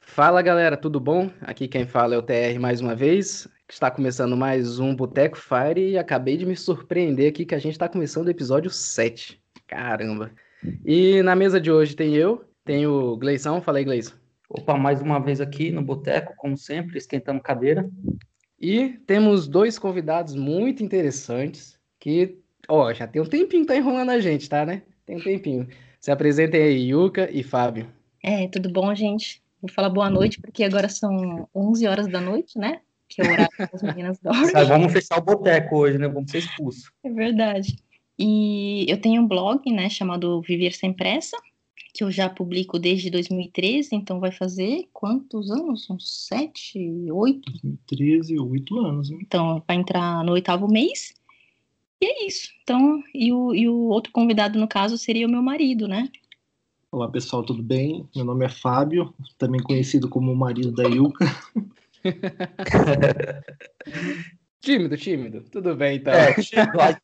Fala galera, tudo bom? Aqui quem fala é o TR mais uma vez. Está começando mais um Boteco Fire e acabei de me surpreender aqui que a gente está começando o episódio 7. Caramba! E na mesa de hoje tem eu, tem o Gleison. Fala aí, Gleison. Opa, mais uma vez aqui no Boteco, como sempre, esquentando cadeira. E temos dois convidados muito interessantes que, ó, já tem um tempinho que tá enrolando a gente, tá, né? Tem um tempinho. Se apresentem aí, Yuka e Fábio. É, tudo bom, gente? Vou falar boa noite, porque agora são 11 horas da noite, né? Que é o horário que as meninas dormem. vamos fechar o boteco hoje, né? Vamos ser expulsos. É verdade. E eu tenho um blog, né, chamado Viver Sem Pressa, que eu já publico desde 2013, então vai fazer quantos anos? Uns sete, oito? 2013, oito anos. Hein? Então, vai entrar no oitavo mês. E é isso. Então, e o, e o outro convidado, no caso, seria o meu marido, né? Olá pessoal, tudo bem? Meu nome é Fábio, também conhecido como o marido da Yuka. tímido, tímido. Tudo bem, então. É,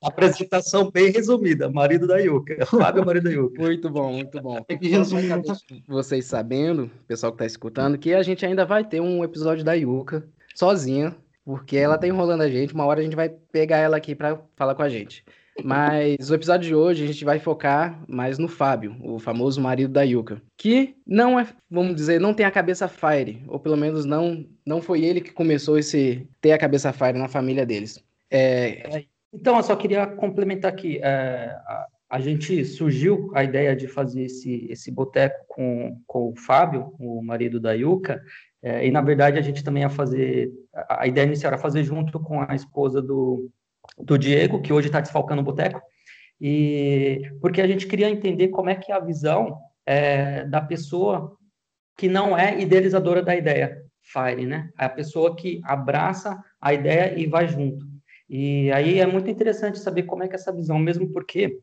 a apresentação bem resumida. Marido da Yuka. Fábio, marido da Yuka. Muito bom, muito bom. Tem que resumir vocês sabendo, pessoal que está escutando, que a gente ainda vai ter um episódio da Yuka sozinha, porque ela tá enrolando a gente. Uma hora a gente vai pegar ela aqui para falar com a gente. Mas o episódio de hoje a gente vai focar mais no Fábio, o famoso marido da Yuka, que não é, vamos dizer, não tem a cabeça fire, ou pelo menos não não foi ele que começou esse ter a cabeça fire na família deles. É... Então, eu só queria complementar aqui. É, a, a, gente surgiu a ideia de fazer esse, esse boteco com, com o Fábio, o marido da Yuka, é, e na verdade a gente também ia fazer. A, a ideia inicial era fazer junto com a esposa do, do Diego, que hoje está desfalcando o boteco, e porque a gente queria entender como é que é a visão é, da pessoa que não é idealizadora da ideia Fire, né? É a pessoa que abraça a ideia e vai junto. E aí é muito interessante saber como é que é essa visão, mesmo porque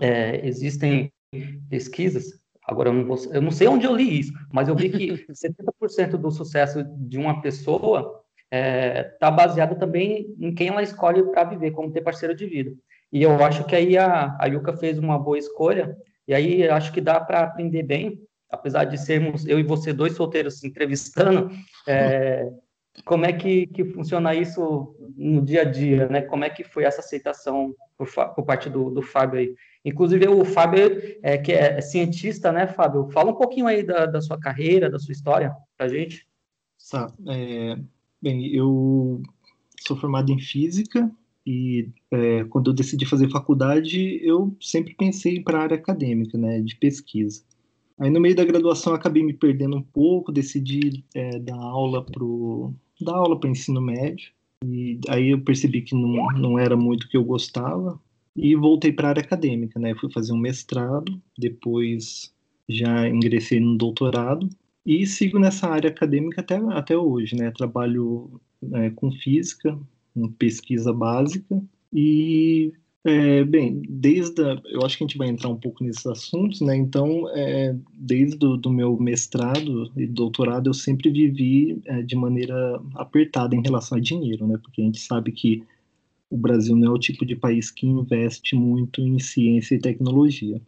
é, existem pesquisas Agora, eu não, vou, eu não sei onde eu li isso, mas eu vi que 70% do sucesso de uma pessoa está é, tá baseado também em quem ela escolhe para viver, como ter parceiro de vida. E eu acho que aí a, a Yuka fez uma boa escolha, e aí acho que dá para aprender bem, apesar de sermos eu e você dois solteiros se entrevistando, é, como é que, que funciona isso no dia a dia, né? Como é que foi essa aceitação por, por parte do, do Fábio aí? Inclusive, o Fábio, é, que é cientista, né, Fábio? Fala um pouquinho aí da, da sua carreira, da sua história para gente. Tá. É, Bem, eu sou formado em física e é, quando eu decidi fazer faculdade, eu sempre pensei para a área acadêmica, né, de pesquisa. Aí no meio da graduação acabei me perdendo um pouco, decidi é, dar aula pro dar aula para ensino médio e aí eu percebi que não, não era muito o que eu gostava e voltei para a área acadêmica, né? Fui fazer um mestrado, depois já ingressei no doutorado e sigo nessa área acadêmica até, até hoje, né? Trabalho é, com física, com pesquisa básica e é, bem, desde a, eu acho que a gente vai entrar um pouco nesses assuntos, né? Então, é, desde do, meu mestrado e doutorado, eu sempre vivi é, de maneira apertada em relação a dinheiro, né? Porque a gente sabe que o Brasil não é o tipo de país que investe muito em ciência e tecnologia.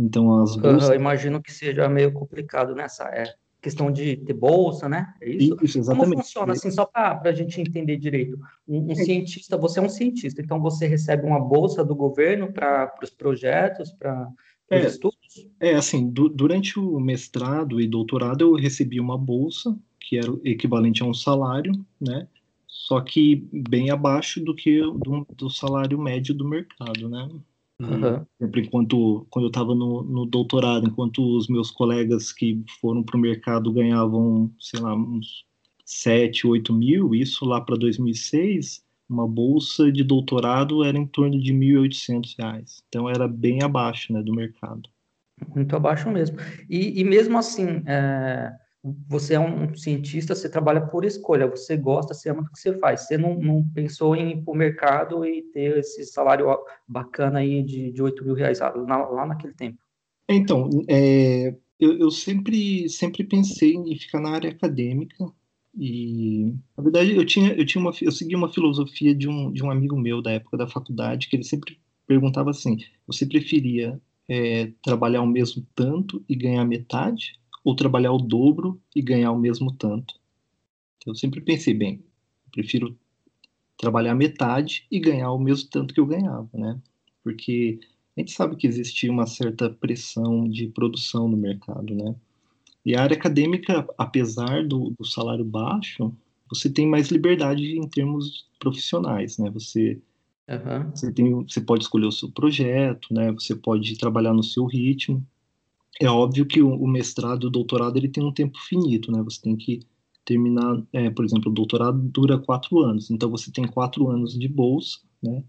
Então, as bolsas... Uhum, imagino que seja meio complicado nessa é, questão de ter bolsa, né? É isso? isso exatamente. Como funciona, assim, só para a gente entender direito? Um, um é. cientista, você é um cientista, então você recebe uma bolsa do governo para os projetos, para os é, estudos? É, assim, du durante o mestrado e doutorado eu recebi uma bolsa, que era equivalente a um salário, né? Só que bem abaixo do que do, do salário médio do mercado, né? Uhum. Sempre enquanto quando eu estava no, no, doutorado, enquanto os meus colegas que foram para o mercado ganhavam, sei lá, uns 7, 8 mil, isso lá para 2006, uma bolsa de doutorado era em torno de 1.800 reais. Então era bem abaixo né, do mercado. Muito abaixo mesmo. E, e mesmo assim, é, você é um cientista, você trabalha por escolha, você gosta, você ama o que você faz. Você não, não pensou em ir para o mercado e ter esse salário bacana aí de, de 8 mil reais lá, lá naquele tempo? Então, é, eu, eu, sempre, sempre pensei em ficar na área acadêmica e, na verdade, eu tinha, eu tinha uma, eu segui uma filosofia de um, de um amigo meu da época da faculdade que ele sempre perguntava assim: você preferia é, trabalhar o mesmo tanto e ganhar metade ou trabalhar o dobro e ganhar o mesmo tanto. Eu sempre pensei, bem, eu prefiro trabalhar metade e ganhar o mesmo tanto que eu ganhava, né? Porque a gente sabe que existia uma certa pressão de produção no mercado, né? E a área acadêmica, apesar do, do salário baixo, você tem mais liberdade em termos profissionais, né? Você Uhum. Você, tem, você pode escolher o seu projeto, né? Você pode trabalhar no seu ritmo. É óbvio que o, o mestrado e o doutorado ele tem um tempo finito, né? Você tem que terminar, é, por exemplo, o doutorado dura quatro anos, então você tem quatro anos de bolsa, né?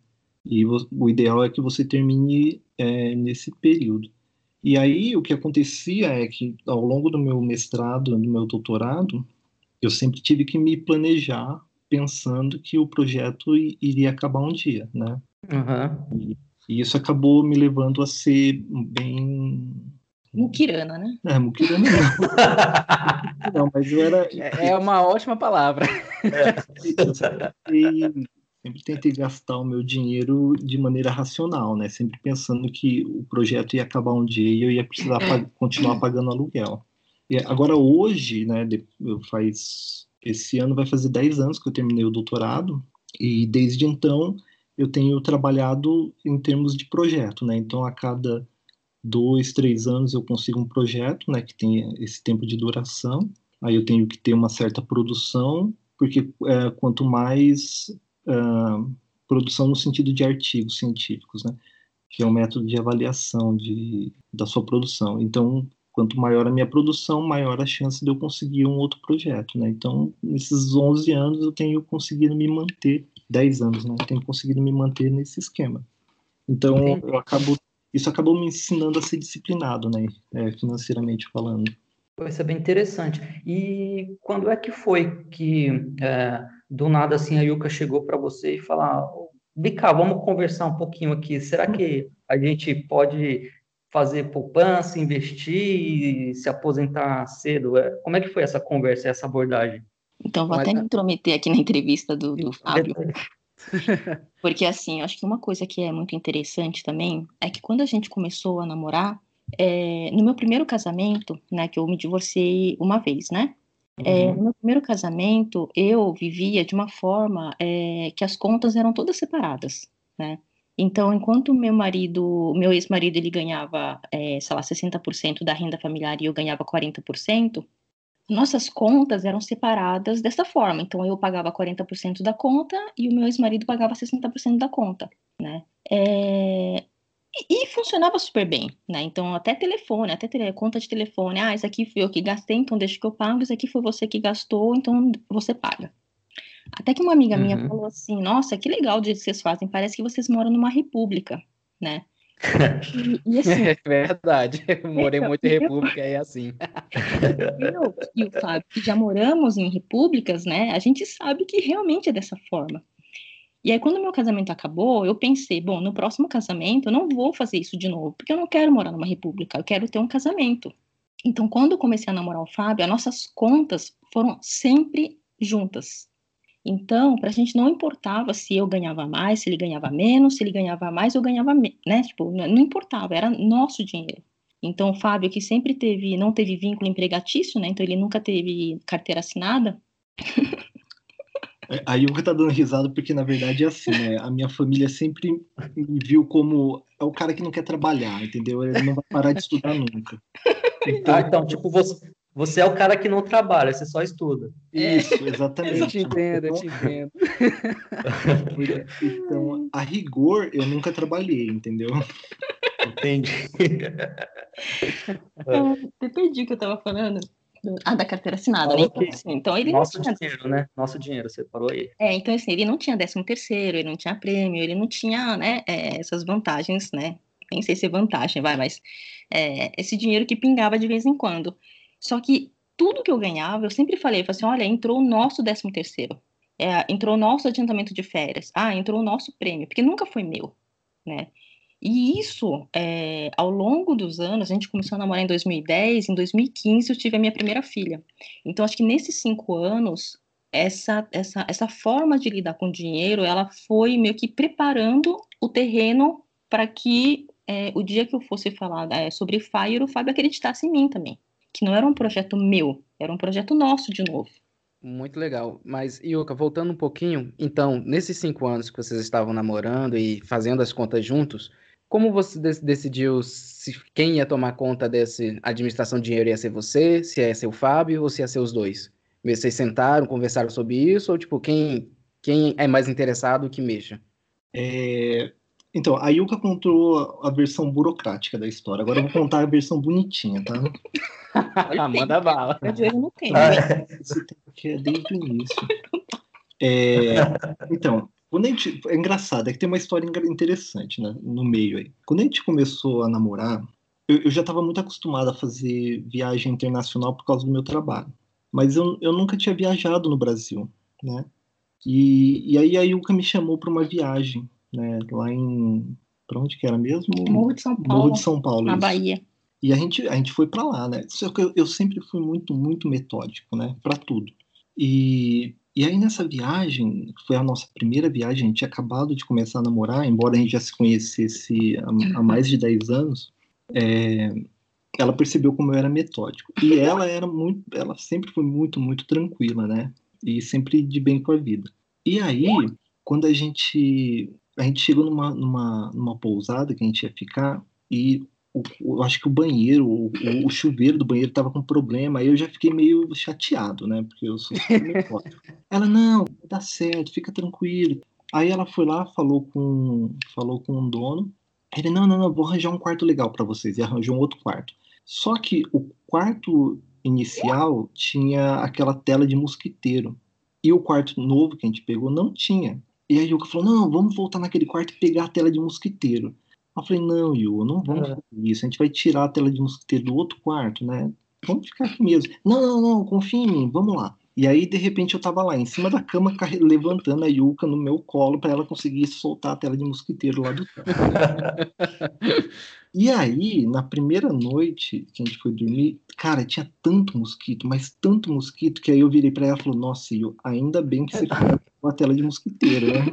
E o, o ideal é que você termine é, nesse período. E aí o que acontecia é que ao longo do meu mestrado, do meu doutorado, eu sempre tive que me planejar pensando que o projeto iria acabar um dia, né? Uhum. E, e, isso acabou me levando a ser bem Mukirana, né? É, Mukirana não. não, mas eu era. É, é uma ótima palavra. É. E, sempre tentei gastar o meu dinheiro de maneira racional, né? Sempre pensando que o projeto ia acabar um dia e eu ia precisar pag continuar pagando aluguel. E agora hoje, né, faz esse ano vai fazer 10 anos que eu terminei o doutorado e desde então eu tenho trabalhado em termos de projeto, né? Então a cada dois, três anos eu consigo um projeto, né, que tem esse tempo de duração. Aí eu tenho que ter uma certa produção, porque é, quanto mais uh, produção no sentido de artigos científicos, né, que é um método de avaliação de, da sua produção. Então, quanto maior a minha produção, maior a chance de eu conseguir um outro projeto, né? Então, nesses 11 anos eu tenho conseguido me manter, 10 anos, né? Eu tenho conseguido me manter nesse esquema. Então, eu acabo, isso acabou me ensinando a ser disciplinado, né? É, financeiramente falando. Isso é bem interessante. E quando é que foi que, é, do nada, assim, a Yuka chegou para você e falou, cá, vamos conversar um pouquinho aqui. Será que a gente pode fazer poupança, investir e se aposentar cedo? É, como é que foi essa conversa, essa abordagem? Então, vou Mas... até me intrometer aqui na entrevista do, do Fábio. Porque, assim, acho que uma coisa que é muito interessante também é que quando a gente começou a namorar, é, no meu primeiro casamento, né, que eu me divorciei uma vez, né? É, uhum. no meu primeiro casamento, eu vivia de uma forma é, que as contas eram todas separadas, né? Então, enquanto meu marido, meu ex-marido, ele ganhava, é, sei lá, 60% da renda familiar e eu ganhava 40%, nossas contas eram separadas dessa forma. Então, eu pagava 40% da conta e o meu ex-marido pagava 60% da conta, né? É... E, e, funcionava super bem, né? Então, até telefone, até tele... conta de telefone. Ah, isso aqui foi eu que gastei, então deixa que eu pago. Isso aqui foi você que gastou, então você paga. Até que uma amiga uhum. minha falou assim: Nossa, que legal o jeito que vocês fazem, parece que vocês moram numa república, né? E, e assim, é verdade, eu morei então, muito em república, é assim. Eu e o Fábio, que já moramos em repúblicas, né? A gente sabe que realmente é dessa forma. E aí, quando meu casamento acabou, eu pensei, bom, no próximo casamento eu não vou fazer isso de novo, porque eu não quero morar numa república, eu quero ter um casamento. Então, quando eu comecei a namorar o Fábio, as nossas contas foram sempre juntas. Então, para a gente não importava se eu ganhava mais, se ele ganhava menos, se ele ganhava mais, eu ganhava menos, né? Tipo, não importava, era nosso dinheiro. Então, o Fábio, que sempre teve, não teve vínculo empregatício, né? Então, ele nunca teve carteira assinada. É, a Yuka tá dando risada porque, na verdade, é assim, né? A minha família sempre me viu como é o cara que não quer trabalhar, entendeu? Ele não vai parar de estudar nunca. Então, ah, então tipo, você, você é o cara que não trabalha, você só estuda. Isso, exatamente. eu te entendo, eu te entendo. Então, a rigor, eu nunca trabalhei, entendeu? Entendi. É, perdi o que eu estava falando. Ah, da carteira assinada, né? Então, assim, então ele Nosso tinha... dinheiro, né? Nosso dinheiro, você parou aí. É, então assim, ele não tinha décimo terceiro, ele não tinha prêmio, ele não tinha, né, é, essas vantagens, né? Nem sei se é vantagem, vai, mas é, esse dinheiro que pingava de vez em quando. Só que tudo que eu ganhava, eu sempre falei, falei assim, olha, entrou o nosso décimo terceiro, é, entrou o nosso adiantamento de férias, ah, entrou o nosso prêmio, porque nunca foi meu, né? E isso, é, ao longo dos anos, a gente começou a namorar em 2010, em 2015 eu tive a minha primeira filha. Então, acho que nesses cinco anos, essa, essa, essa forma de lidar com dinheiro, ela foi meio que preparando o terreno para que é, o dia que eu fosse falar é, sobre Fire, o Fábio acreditasse em mim também. Que não era um projeto meu, era um projeto nosso de novo. Muito legal. Mas, Yuka, voltando um pouquinho, então, nesses cinco anos que vocês estavam namorando e fazendo as contas juntos, como você decidiu se quem ia tomar conta dessa administração de dinheiro ia ser você, se ia ser o Fábio ou se ia ser os dois? Vocês sentaram, conversaram sobre isso, ou tipo, quem, quem é mais interessado que mexa? É... Então, a Yuka contou a versão burocrática da história. Agora eu vou contar a versão bonitinha, tá? Manda bala. Eu não tenho. Ah, esse tempo aqui é desde o início. É... Então, quando a gente. É engraçado, é que tem uma história interessante né, no meio aí. Quando a gente começou a namorar, eu, eu já estava muito acostumado a fazer viagem internacional por causa do meu trabalho mas eu, eu nunca tinha viajado no Brasil, né? E, e aí a Yuka me chamou para uma viagem, né? Lá em para onde que era mesmo? Morro de São Paulo. Morro de São Paulo. Na isso. Bahia. E a gente a gente foi para lá, né? Só que eu, eu sempre fui muito muito metódico, né? Para tudo. E e aí nessa viagem, foi a nossa primeira viagem, a gente tinha acabado de começar a namorar, embora a gente já se conhecesse há, há mais de 10 anos. É, ela percebeu como eu era metódico. E ela era muito, ela sempre foi muito, muito tranquila, né? E sempre de bem com a vida. E aí, quando a gente a gente chegou numa, numa, numa pousada que a gente ia ficar e o, eu acho que o banheiro, o, o chuveiro do banheiro estava com problema, aí eu já fiquei meio chateado, né? Porque eu sou metódico. ela, não, dá certo, fica tranquilo. Aí ela foi lá, falou com, falou com o dono. Ele, não, não, não, vou arranjar um quarto legal para vocês. E arranjou um outro quarto. Só que o quarto inicial tinha aquela tela de mosquiteiro. E o quarto novo que a gente pegou não tinha. E aí o Yuka falou: não, vamos voltar naquele quarto e pegar a tela de mosquiteiro. Eu falei: não, Yu, não vamos fazer isso. A gente vai tirar a tela de mosquiteiro do outro quarto, né? Vamos ficar aqui mesmo. Não, não, não, confia em mim, vamos lá. E aí, de repente, eu tava lá, em cima da cama, levantando a Yuka no meu colo para ela conseguir soltar a tela de mosquiteiro lá do E aí, na primeira noite que a gente foi dormir, cara, tinha tanto mosquito, mas tanto mosquito, que aí eu virei para ela e falei, nossa, Yu, ainda bem que você ficou com a tela de mosquiteiro, né?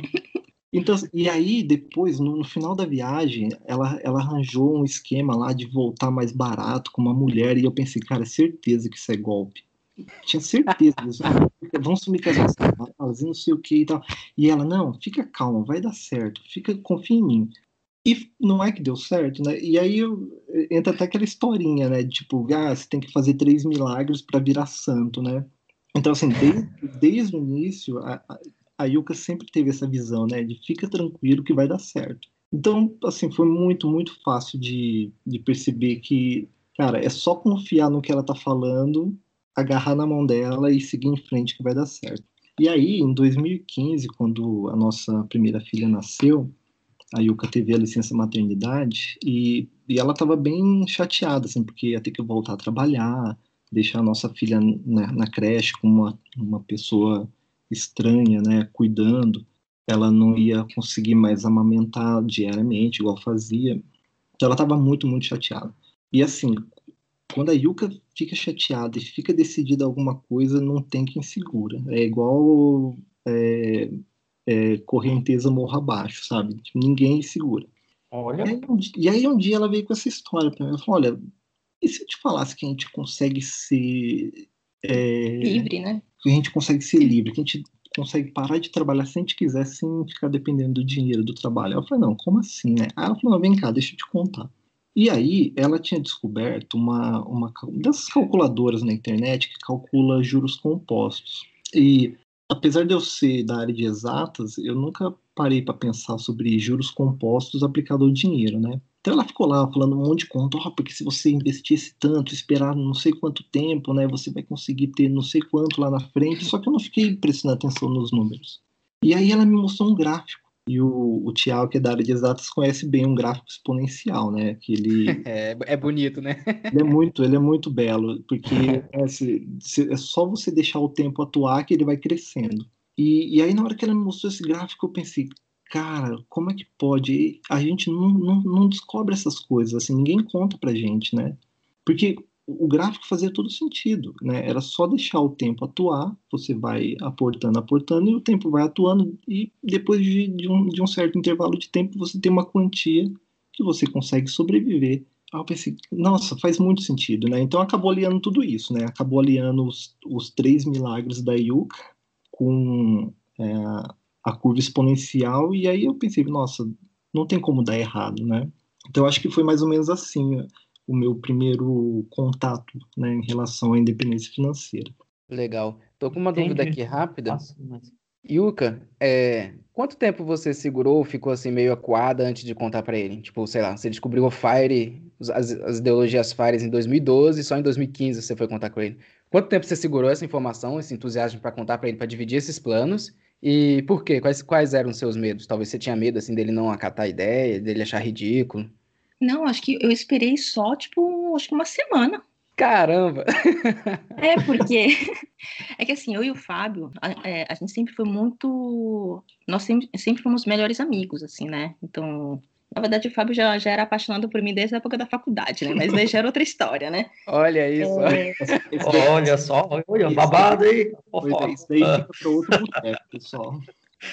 Então, e aí, depois, no, no, final da viagem, ela, ela arranjou um esquema lá de voltar mais barato com uma mulher, e eu pensei, cara, certeza que isso é golpe. Tinha certeza disso. Vamos sumir com as nossas não sei o que e tal. E ela, não, fica calma, vai dar certo, fica, confia em mim. E não é que deu certo, né? E aí eu, entra até aquela historinha, né? Tipo, ah, você tem que fazer três milagres para virar santo, né? Então, assim, desde, desde o início, a, a Yuka sempre teve essa visão, né? De fica tranquilo que vai dar certo. Então, assim, foi muito, muito fácil de, de perceber que, cara, é só confiar no que ela tá falando, agarrar na mão dela e seguir em frente que vai dar certo. E aí, em 2015, quando a nossa primeira filha nasceu, a Yuka teve a licença maternidade e, e ela estava bem chateada, assim, porque ia ter que voltar a trabalhar, deixar a nossa filha na, na creche com uma, uma pessoa estranha, né, cuidando. Ela não ia conseguir mais amamentar diariamente, igual fazia. Então ela estava muito, muito chateada. E assim, quando a Yuka fica chateada e fica decidida alguma coisa, não tem quem segura. É igual é, é, correnteza morra abaixo, sabe? Tipo, ninguém segura. Olha. E aí, um, e aí, um dia ela veio com essa história pra mim. Ela falou: olha, e se eu te falasse que a gente consegue ser. É, livre, né? Que a gente consegue ser livre, que a gente consegue parar de trabalhar se a gente quiser, sem ficar dependendo do dinheiro do trabalho. Ela falou: não, como assim, né? Aí ela falou: vem cá, deixa eu te contar. E aí ela tinha descoberto uma, uma dessas calculadoras na internet que calcula juros compostos. E apesar de eu ser da área de exatas, eu nunca parei para pensar sobre juros compostos aplicados ao dinheiro, né? Então ela ficou lá falando um monte de conta, oh, porque se você investisse tanto, esperar não sei quanto tempo, né, você vai conseguir ter não sei quanto lá na frente. Só que eu não fiquei prestando atenção nos números. E aí ela me mostrou um gráfico e o, o Tiago, que é da área de exatas, conhece bem um gráfico exponencial, né? Que ele é, é bonito, né? ele é muito, ele é muito belo, porque é, se, se, é, só você deixar o tempo atuar que ele vai crescendo. E, e aí na hora que ela me mostrou esse gráfico, eu pensei, cara, como é que pode? A gente não, não, não descobre essas coisas, assim, ninguém conta pra gente, né? Porque o gráfico fazia todo sentido, né? Era só deixar o tempo atuar, você vai aportando, aportando, e o tempo vai atuando, e depois de, de, um, de um certo intervalo de tempo você tem uma quantia que você consegue sobreviver eu pensei, nossa, faz muito sentido, né? Então acabou aliando tudo isso, né? Acabou aliando os, os três milagres da Yuka com é, a curva exponencial, e aí eu pensei, nossa, não tem como dar errado, né? Então acho que foi mais ou menos assim o meu primeiro contato, né, em relação à independência financeira. Legal. Tô com uma Entendi. dúvida aqui rápida. Nossa, mas... Yuka, é, quanto tempo você segurou, ficou assim meio acuada antes de contar para ele? Tipo, sei lá, você descobriu o Fire, as, as ideologias Fire em 2012, só em 2015 você foi contar com ele. Quanto tempo você segurou essa informação, esse entusiasmo para contar para ele, para dividir esses planos? E por quê? Quais, quais eram os seus medos? Talvez você tinha medo assim dele não acatar a ideia, dele achar ridículo. Não, acho que eu esperei só, tipo, acho que uma semana. Caramba! É, porque é que assim, eu e o Fábio, a, é, a gente sempre foi muito. Nós sempre, sempre fomos melhores amigos, assim, né? Então, na verdade, o Fábio já, já era apaixonado por mim desde a época da faculdade, né? Mas daí já era outra história, né? Olha isso. É... olha só, olha, babado aí. Isso daí fica para outro boteco, pessoal.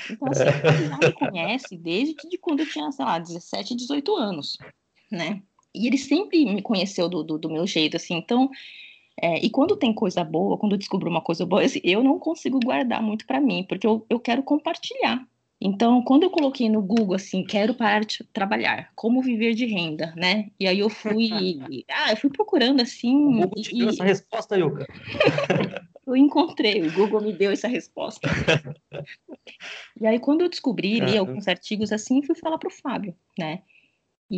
Então, assim, ele já me conhece desde de quando eu tinha, sei lá, 17, 18 anos, né? E ele sempre me conheceu do, do, do meu jeito, assim, então... É, e quando tem coisa boa, quando eu descubro uma coisa boa, assim, eu não consigo guardar muito para mim, porque eu, eu quero compartilhar. Então, quando eu coloquei no Google assim, quero parar de trabalhar, como viver de renda, né? E aí eu fui, ah, eu fui procurando assim. O Google te e... deu essa resposta, Yuka. eu encontrei, o Google me deu essa resposta. e aí, quando eu descobri, li alguns artigos assim, fui falar para o Fábio, né?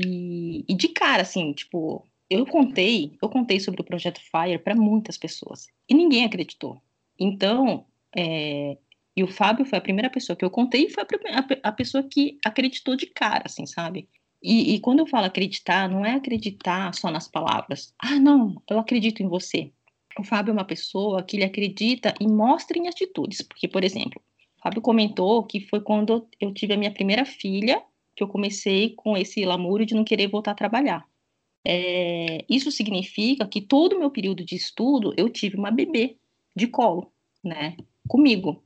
E, e de cara, assim, tipo, eu contei, eu contei sobre o projeto Fire para muitas pessoas e ninguém acreditou. Então, é, e o Fábio foi a primeira pessoa que eu contei e foi a, a pessoa que acreditou de cara, assim, sabe? E, e, quando eu falo acreditar, não é acreditar só nas palavras. Ah, não, eu acredito em você. O Fábio é uma pessoa que ele acredita e mostra em atitudes. Porque, por exemplo, o Fábio comentou que foi quando eu tive a minha primeira filha que eu comecei com esse lamúrio de não querer voltar a trabalhar. É, isso significa que todo o meu período de estudo eu tive uma bebê de colo, né, comigo.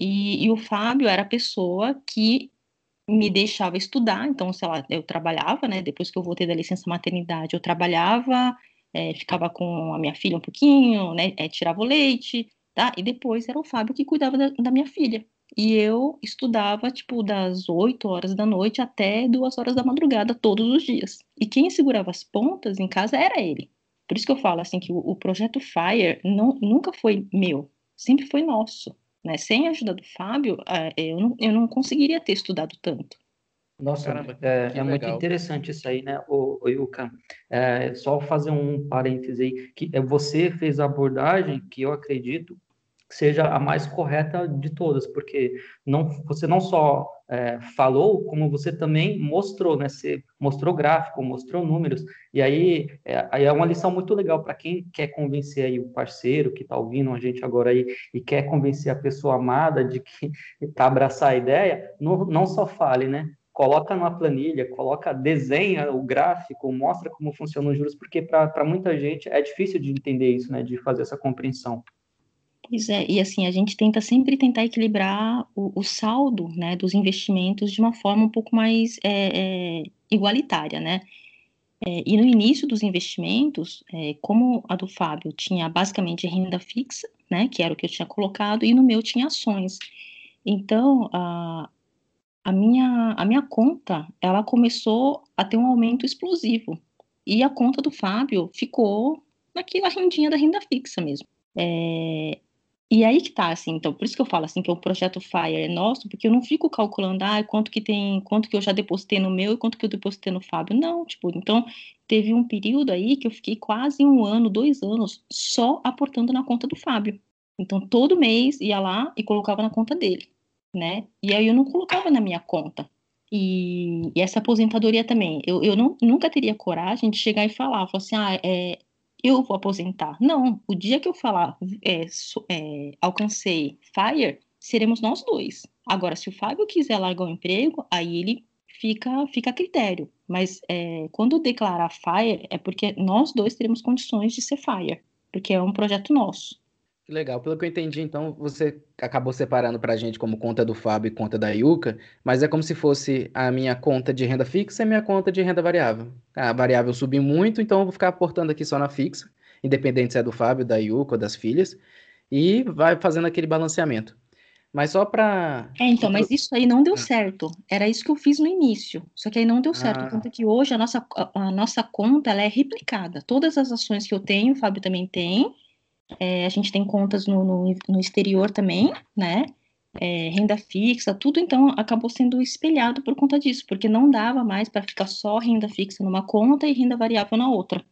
E, e, o Fábio era a pessoa que me deixava estudar, então, sei lá, eu trabalhava, né? Depois que eu voltei da licença maternidade, eu trabalhava, é, ficava com a minha filha um pouquinho, né? É, tirava o leite, tá? E depois era o Fábio que cuidava da, da minha filha. E eu estudava, tipo, das 8 horas da noite até 2 horas da madrugada, todos os dias. E quem segurava as pontas em casa era ele. Por isso que eu falo, assim, que o, o projeto FIRE não, nunca foi meu, sempre foi nosso. Né? Sem a ajuda do Fábio, é, eu não, eu não conseguiria ter estudado tanto. Nossa, Caramba, é, é muito interessante isso aí, né, o, o Yuka? É, só fazer um parêntese aí, que é, você fez a abordagem que eu acredito seja a mais correta de todas, porque não, você não só é, falou, como você também mostrou, né? Você mostrou gráfico, mostrou números, e aí é, aí é uma lição muito legal para quem quer convencer aí o parceiro que está ouvindo a gente agora aí e quer convencer a pessoa amada de que para abraçar a ideia, não, não só fale, né? Coloca numa planilha, coloca, desenha o gráfico, mostra como funcionam os juros, porque para muita gente é difícil de entender isso, né? De fazer essa compreensão. Pois é, e assim, a gente tenta sempre tentar equilibrar o, o saldo, né, dos investimentos de uma forma um pouco mais é, é, igualitária, né? É, e no início dos investimentos, é, como a do Fábio tinha basicamente renda fixa, né, que era o que eu tinha colocado, e no meu tinha ações. Então, a, a, minha, a minha conta, ela começou a ter um aumento explosivo. E a conta do Fábio ficou naquela rendinha da renda fixa mesmo. É, e aí que tá, assim, então, por isso que eu falo assim que o projeto Fire é nosso, porque eu não fico calculando, ah, quanto que tem, quanto que eu já depositei no meu e quanto que eu depositei no Fábio. Não, tipo, então teve um período aí que eu fiquei quase um ano, dois anos só aportando na conta do Fábio. Então, todo mês ia lá e colocava na conta dele, né? E aí eu não colocava na minha conta. E, e essa aposentadoria também, eu, eu não, nunca teria coragem de chegar e falar, falar assim, ah, é, eu vou aposentar. Não, o dia que eu falar é, é, alcancei FIRE, seremos nós dois. Agora, se o Fábio quiser largar o emprego, aí ele fica, fica a critério. Mas é, quando declarar FIRE, é porque nós dois teremos condições de ser FIRE, porque é um projeto nosso. Que legal. Pelo que eu entendi, então, você acabou separando para a gente como conta do Fábio e conta da Yuka, mas é como se fosse a minha conta de renda fixa e a minha conta de renda variável. A variável subiu muito, então eu vou ficar aportando aqui só na fixa, independente se é do Fábio, da Yuka ou das filhas, e vai fazendo aquele balanceamento. Mas só para. É, então, mas isso aí não deu ah. certo. Era isso que eu fiz no início. Só que aí não deu certo. Ah. Tanto que hoje a nossa, a, a nossa conta ela é replicada. Todas as ações que eu tenho, o Fábio também tem. É, a gente tem contas no, no, no exterior também, né? É, renda fixa, tudo então acabou sendo espelhado por conta disso, porque não dava mais para ficar só renda fixa numa conta e renda variável na outra.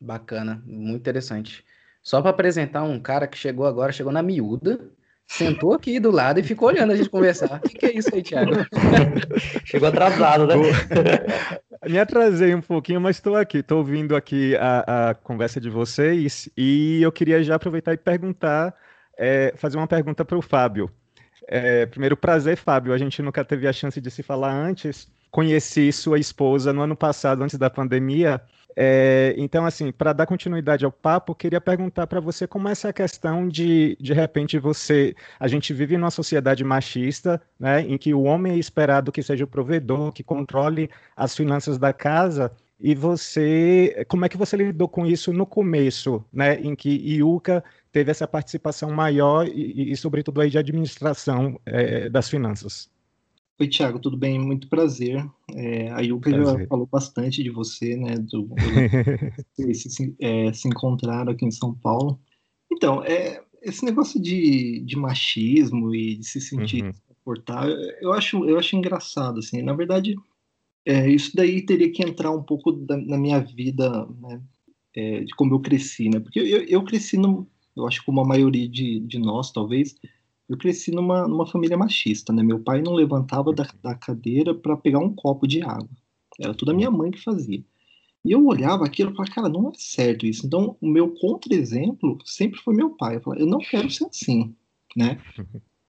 Bacana, muito interessante. Só para apresentar um cara que chegou agora, chegou na miúda, sentou aqui do lado e ficou olhando a gente conversar. O que, que é isso aí, Thiago? Chegou atrasado, né? Me atrasei um pouquinho, mas estou aqui. Estou ouvindo aqui a, a, conversa de vocês e eu queria já aproveitar e perguntar, é, fazer uma pergunta para o Fábio. É, primeiro, prazer, Fábio. A gente nunca teve a chance de se falar antes. Conheci sua esposa no ano passado, antes da pandemia, é, então, assim, para dar continuidade ao papo, queria perguntar para você como é essa questão de, de repente, você. A gente vive numa sociedade machista, né, em que o homem é esperado que seja o provedor, que controle as finanças da casa. E você, como é que você lidou com isso no começo, né, em que Iuca teve essa participação maior e, e sobretudo, aí de administração é, das finanças? Oi, Thiago, tudo bem? Muito prazer. É, a Yuka prazer. já falou bastante de você, né? Do, do se, é, se encontraram aqui em São Paulo. Então, é, esse negócio de, de machismo e de se sentir uhum. confortável, eu acho, eu acho engraçado, assim. Na verdade, é, isso daí teria que entrar um pouco da, na minha vida, né? É, de como eu cresci, né? Porque eu, eu cresci, no, eu acho que como a maioria de, de nós, talvez, eu cresci numa, numa família machista, né? Meu pai não levantava da, da cadeira para pegar um copo de água. Era tudo a minha mãe que fazia. E eu olhava aquilo e falava, cara, não é certo isso. Então, o meu contra-exemplo sempre foi meu pai. Eu falava, eu não quero ser assim, né?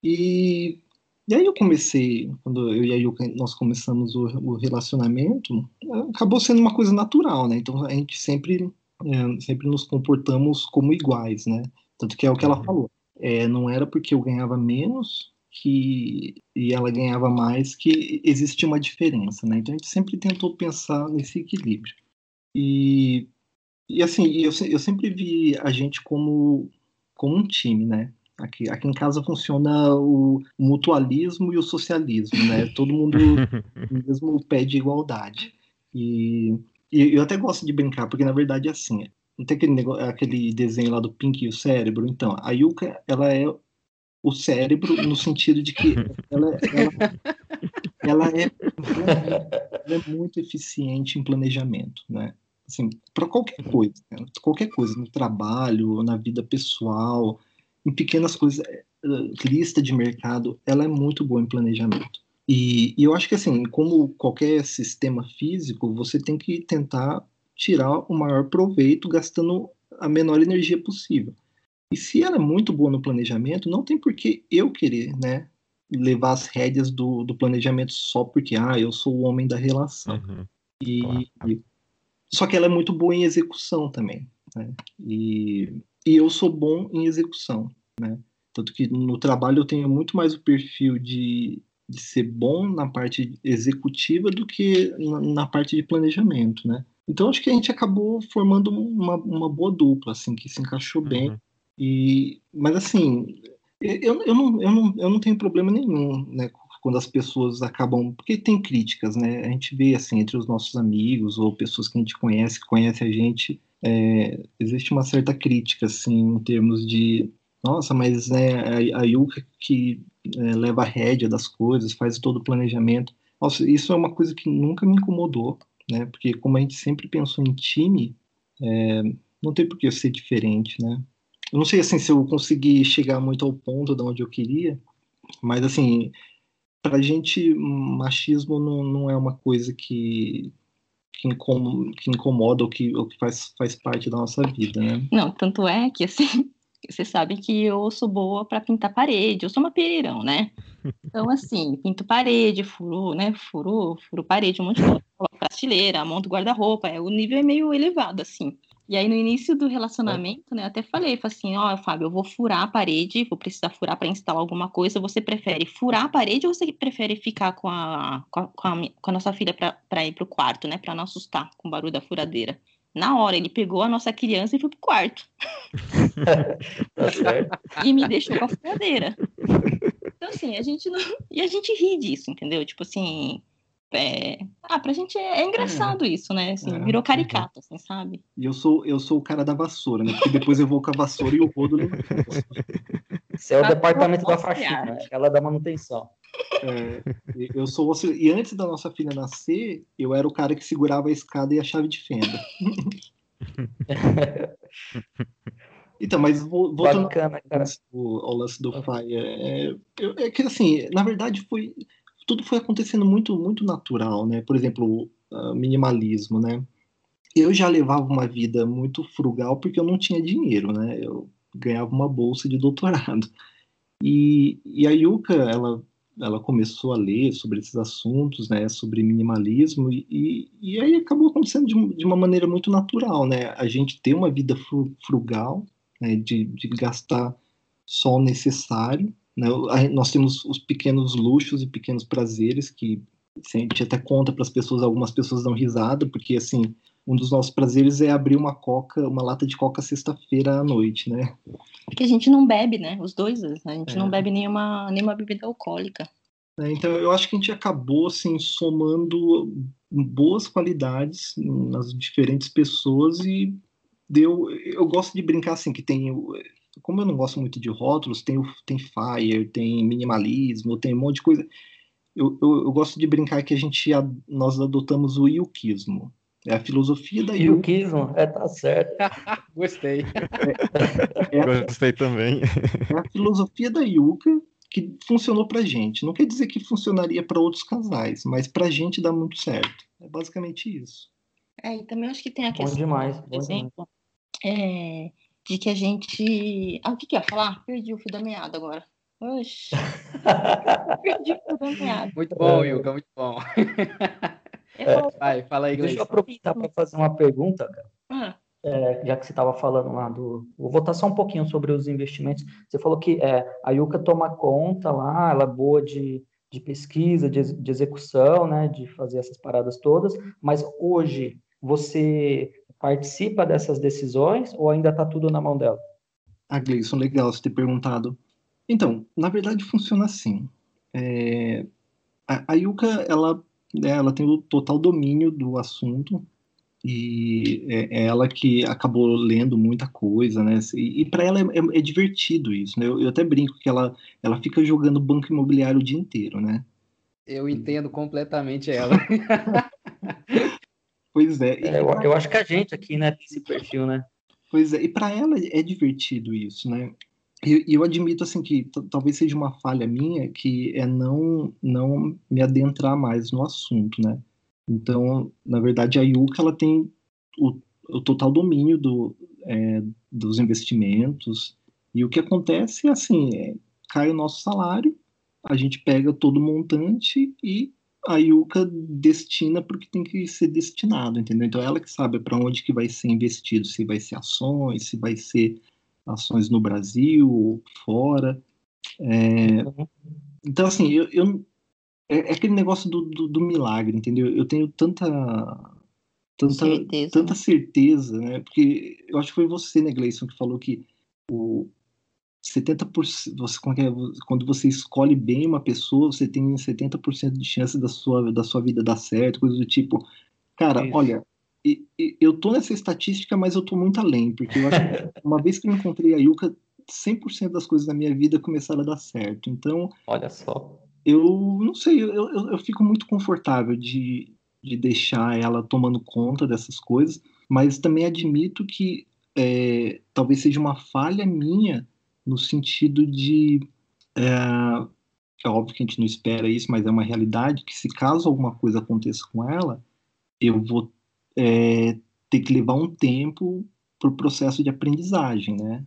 E, e aí eu comecei, quando eu e a Yuka, nós começamos o, o relacionamento, acabou sendo uma coisa natural, né? Então, a gente sempre, é, sempre nos comportamos como iguais, né? Tanto que é o que ela uhum. falou é, não era porque eu ganhava menos que e ela ganhava mais que existia uma diferença, né? Então a gente sempre tentou pensar nesse equilíbrio. E, e assim, eu, eu sempre vi a gente como, como um time, né? Aqui, aqui em casa funciona o, mutualismo e o socialismo, né? Todo mundo mesmo pé de igualdade. E, e eu até gosto de brincar, porque na verdade é assim, não tem aquele, negócio, aquele desenho lá do Pink e o cérebro? Então, a Yuka, ela é o cérebro no sentido de que ela, ela, ela, é, ela é muito eficiente em planejamento, né? Assim, para qualquer coisa, né? qualquer coisa, no trabalho, na vida pessoal, em pequenas coisas, eh, lista de mercado, ela é muito boa em planejamento. E, e eu acho que assim, como qualquer sistema físico, você tem que tentar tirar o maior proveito gastando a menor energia possível. E se ela é muito boa no planejamento, não tem por que eu querer, né, levar as rédeas do, do planejamento só porque, ah, eu sou o homem da relação. Uhum. E, claro. só que ela é muito boa em execução também, né? E, e eu sou bom em execução, né? Tanto que no trabalho eu tenho muito mais o perfil de, de ser bom na parte executiva do que na, na parte de planejamento, né? Então acho que a gente acabou formando uma, uma boa dupla, assim, que se encaixou bem. Uhum. E, mas assim, eu, eu, não, eu, não, eu não tenho problema nenhum, né, quando as pessoas acabam, porque tem críticas, né, a gente vê, assim, entre os nossos amigos ou pessoas que a gente conhece, que conhece a gente, é, existe uma certa crítica, assim, em termos de, nossa, mas né, a, a Yuka que é, leva a rédea das coisas, faz todo o planejamento, nossa, isso é uma coisa que nunca me incomodou, né? Porque como a gente sempre pensou em time, é, não tem por que ser diferente, né? Eu não sei assim se eu consegui chegar muito ao ponto de onde eu queria, mas assim, pra gente machismo não, não é uma coisa que que, incom, que incomoda ou que, ou que faz, faz parte da nossa vida, né? Não, tanto é que assim, você sabe que eu sou boa para pintar parede, eu sou uma pereirão, né? Então, assim, pinto parede, furo, né? Furo, furo parede, um monte de coisa. Coloco prateleira, monto guarda-roupa, é, o nível é meio elevado, assim. E aí, no início do relacionamento, né, eu até falei, falei assim, ó, oh, Fábio, eu vou furar a parede, vou precisar furar para instalar alguma coisa, você prefere furar a parede ou você prefere ficar com a, com a, com a, com a nossa filha para ir pro quarto, né, para não assustar com o barulho da furadeira? Na hora, ele pegou a nossa criança e foi pro quarto. tá e me deixou com a furadeira. Então, assim, a gente não... E a gente ri disso, entendeu? Tipo assim, é... Ah, pra gente é, é engraçado é. isso, né? Assim, é. virou caricato, assim, sabe? E eu sou, eu sou o cara da vassoura, né? Porque depois eu vou com a vassoura e o rodo. Você é o departamento da faxina, né? ela é da manutenção. É, eu sou e antes da nossa filha nascer, eu era o cara que segurava a escada e a chave de fenda. então, mas voltando Bacana, ao, ao lance do Fire, é, é, é, que assim, na verdade foi tudo foi acontecendo muito muito natural, né? Por exemplo, uh, minimalismo, né? Eu já levava uma vida muito frugal porque eu não tinha dinheiro, né? Eu ganhava uma bolsa de doutorado. E, e a Yuka, ela, ela começou a ler sobre esses assuntos, né? Sobre minimalismo e, e aí acabou acontecendo de, de uma maneira muito natural, né? A gente ter uma vida frugal, né? de, de gastar só o necessário né? Nós temos os pequenos luxos e pequenos prazeres que a gente até conta para as pessoas, algumas pessoas dão risada, porque assim, um dos nossos prazeres é abrir uma coca, uma lata de coca sexta-feira à noite, né? Porque a gente não bebe, né? Os dois, né? a gente é. não bebe nenhuma, nenhuma bebida alcoólica. É, então, eu acho que a gente acabou, assim, somando boas qualidades nas diferentes pessoas e deu... Eu gosto de brincar, assim, que tem como eu não gosto muito de rótulos, tem, tem Fire, tem minimalismo, tem um monte de coisa. Eu, eu, eu gosto de brincar que a gente nós adotamos o Yukismo. É a filosofia da Yuka. Yukismo, é, tá certo. Gostei. É, é, Gostei também. É a filosofia da Yuka que funcionou pra gente. Não quer dizer que funcionaria para outros casais, mas pra gente dá muito certo. É basicamente isso. É, e também acho que tem a questão, bom demais, por exemplo, é, de que a gente. Ah, o que, que eu ia falar? Perdi o fio da meada agora. Oxi. Perdi o fio da meada. Muito bom, Yuka, muito bom. É, Vai, fala aí, Gleice. Deixa eu aproveitar para fazer uma pergunta, cara. Ah. É, já que você estava falando lá do. Vou voltar só um pouquinho sobre os investimentos. Você falou que é, a Yuka toma conta lá, ela é boa de, de pesquisa, de, de execução, né, de fazer essas paradas todas, mas hoje você participa dessas decisões ou ainda está tudo na mão dela? Ah, Gleison, legal você ter perguntado. Então, na verdade funciona assim. É, a, a Yuka, ela, né, ela tem o total domínio do assunto e é, é ela que acabou lendo muita coisa, né? E, e para ela é, é, é, divertido isso, né? Eu, eu, até brinco que ela, ela fica jogando banco imobiliário o dia inteiro, né? Eu entendo completamente ela. Pois é. é eu, eu, acho que a gente aqui, né, tem esse perfil, né? Pois é, e para ela é divertido isso, né? E eu, admito, assim, que talvez seja uma falha minha, que é não, não me adentrar mais no assunto, né? Então, na verdade, a Yuka, ela tem o, o total domínio do, é, dos investimentos, e o que acontece é assim, é, cai o nosso salário, a gente pega todo o montante e a Yuka destina porque tem que ser destinado, entendeu? Então ela que sabe para onde que vai ser investido, se vai ser ações, se vai ser ações no Brasil ou fora. É... Então, assim, eu, eu é, é, aquele negócio do, do, do, milagre, entendeu? Eu tenho tanta tanta certeza. tanta certeza, né? Porque eu acho que foi você, né, Gleison, que falou que o, 70%, você, é, quando você escolhe bem uma pessoa, você tem 70% de chance da sua, da sua vida dar certo, coisa do tipo. Cara, Isso. olha, eu tô nessa estatística, mas eu tô muito além, porque eu acho que uma vez que eu encontrei a Yuka, 100% das coisas da minha vida começaram a dar certo. Então. Olha só. Eu não sei, eu, eu, eu fico muito confortável de, de deixar ela tomando conta dessas coisas, mas também admito que é, talvez seja uma falha minha no sentido de. É, é óbvio que a gente não espera isso, mas é uma realidade que se caso alguma coisa aconteça com ela, eu vou é, ter que levar um tempo para o processo de aprendizagem, né?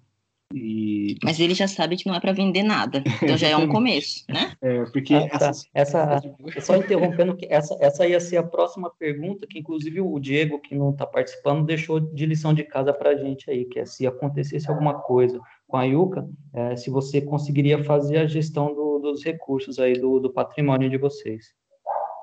E... Mas ele já sabe que não é para vender nada, então já é um começo, né? É, porque ah, tá. essa, só interrompendo que essa, essa ia ser a próxima pergunta, que inclusive o Diego, que não está participando, deixou de lição de casa para a gente aí, que é se acontecesse alguma coisa com a Yuka, é, se você conseguiria fazer a gestão do, dos recursos aí do, do patrimônio de vocês.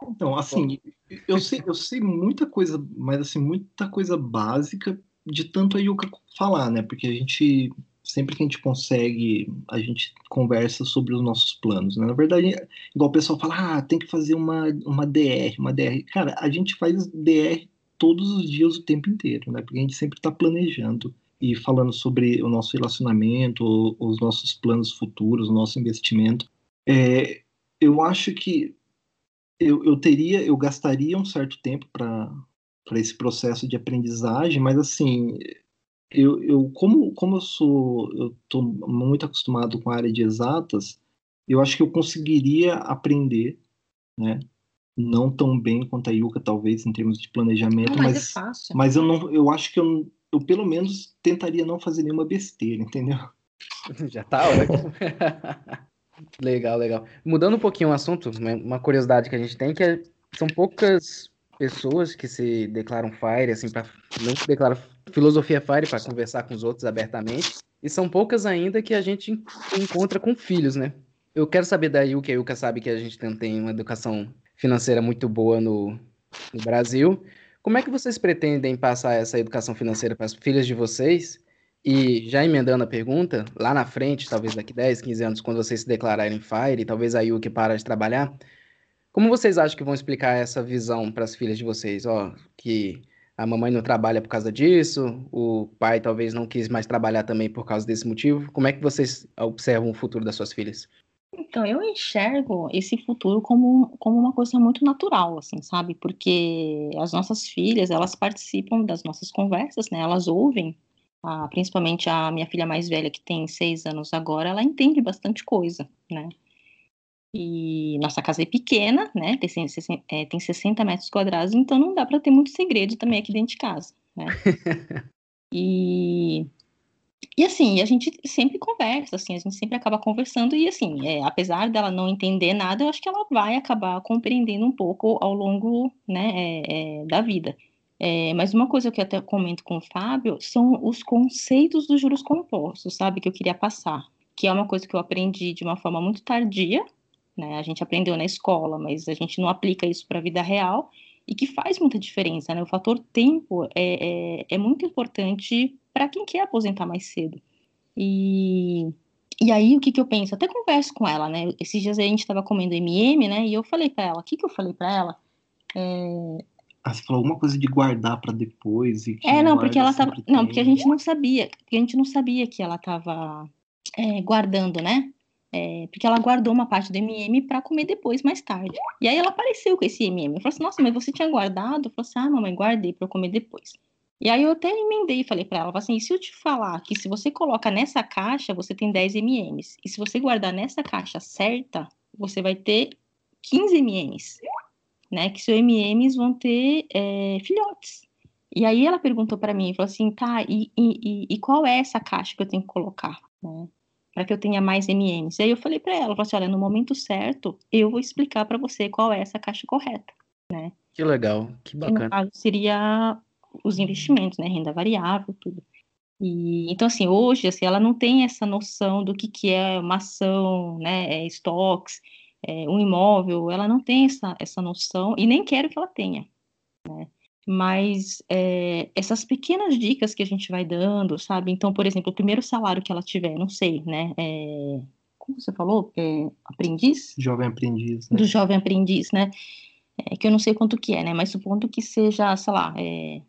Então, assim, eu sei, eu sei muita coisa, mas assim, muita coisa básica de tanto a Yuka falar, né? Porque a gente sempre que a gente consegue, a gente conversa sobre os nossos planos. Né? Na verdade, igual o pessoal fala, ah, tem que fazer uma, uma DR, uma DR. Cara, a gente faz DR todos os dias, o tempo inteiro, né? Porque a gente sempre está planejando e falando sobre o nosso relacionamento, os nossos planos futuros, o nosso investimento. É, eu acho que eu, eu teria, eu gastaria um certo tempo para para esse processo de aprendizagem, mas assim, eu, eu como, como eu sou, eu estou muito acostumado com a área de exatas, eu acho que eu conseguiria aprender, né? Não tão bem quanto a Yuka, talvez, em termos de planejamento, não, mas, mas, é mas, eu não, eu acho que eu, eu pelo menos tentaria não fazer nenhuma besteira, entendeu? Já tá ótimo. legal, legal. Mudando um pouquinho o assunto, uma curiosidade que a gente tem que é, são poucas pessoas que se declaram Fire, assim, para não se declaram filosofia Fire para conversar com os outros abertamente, e são poucas ainda que a gente encontra com filhos, né? Eu quero saber da Yuka, a Yuka sabe que a gente tem uma educação financeira muito boa no, no Brasil. Como é que vocês pretendem passar essa educação financeira para as filhas de vocês? E já emendando a pergunta, lá na frente, talvez daqui 10, 15 anos, quando vocês se declararem FIRE, talvez a Yuki para de trabalhar, como vocês acham que vão explicar essa visão para as filhas de vocês? Ó, que a mamãe não trabalha por causa disso, o pai talvez não quis mais trabalhar também por causa desse motivo. Como é que vocês observam o futuro das suas filhas? Então, eu enxergo esse futuro como, como uma coisa muito natural, assim, sabe? Porque as nossas filhas, elas participam das nossas conversas, né? Elas ouvem, ah, principalmente a minha filha mais velha, que tem seis anos agora, ela entende bastante coisa, né? E nossa casa é pequena, né? Tem, é, tem 60 metros quadrados, então não dá para ter muito segredo também aqui dentro de casa, né? e, e assim, a gente sempre conversa, assim, a gente sempre acaba conversando, e assim, é, apesar dela não entender nada, eu acho que ela vai acabar compreendendo um pouco ao longo né, é, é, da vida. É, mas uma coisa que eu até comento com o Fábio são os conceitos dos juros compostos, sabe? Que eu queria passar. Que é uma coisa que eu aprendi de uma forma muito tardia, né? A gente aprendeu na escola, mas a gente não aplica isso para a vida real e que faz muita diferença, né? O fator tempo é, é, é muito importante para quem quer aposentar mais cedo. E, e aí, o que, que eu penso? Até converso com ela, né? Esses dias a gente estava comendo MM, né? E eu falei para ela, o que, que eu falei para ela? É... Ah, você falou alguma coisa de guardar para depois e É, não, porque ela tava, não, porque a gente não sabia, porque a gente não sabia que ela estava é, guardando, né? É, porque ela guardou uma parte do MM para comer depois, mais tarde. E aí ela apareceu com esse MM. Eu falei assim, nossa, mas você tinha guardado? Eu falei assim, ah, mamãe, guardei para eu comer depois. E aí eu até emendei e falei para ela, assim, e se eu te falar que se você coloca nessa caixa, você tem 10 MM, e se você guardar nessa caixa certa, você vai ter 15 MM, né? Que seus MMs vão ter é, filhotes. E aí ela perguntou para mim, falou assim, tá, e, e, e, qual é essa caixa que eu tenho que colocar, né? para que eu tenha mais MMs. E aí eu falei para ela, falei assim, olha, no momento certo, eu vou explicar para você qual é essa caixa correta, né? Que legal, que bacana. E no caso seria os investimentos, né, renda variável, tudo. E, então, assim, hoje, assim, ela não tem essa noção do que, que é uma ação, né, é estoques, é um imóvel, ela não tem essa, essa noção e nem quero que ela tenha, né? mas é, essas pequenas dicas que a gente vai dando, sabe? Então, por exemplo, o primeiro salário que ela tiver, não sei, né? É, como você falou? É, aprendiz? Jovem aprendiz. Né? Do jovem aprendiz, né? É, que eu não sei quanto que é, né? Mas supondo que seja, sei lá, é,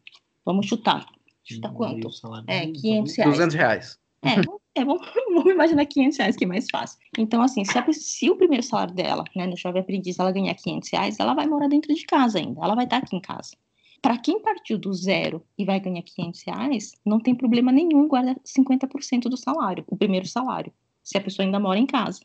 vamos chutar. Chutar quanto? É, 500 reais. 200 reais. É, é vamos, vamos, imaginar 500 reais, que é mais fácil. Então, assim, se, a, se, o primeiro salário dela, né, no jovem aprendiz, ela ganhar 500 reais, ela vai morar dentro de casa ainda. Ela vai estar aqui em casa. Para quem partiu do zero e vai ganhar 500 reais, não tem problema nenhum guardar 50% do salário, o primeiro salário, se a pessoa ainda mora em casa,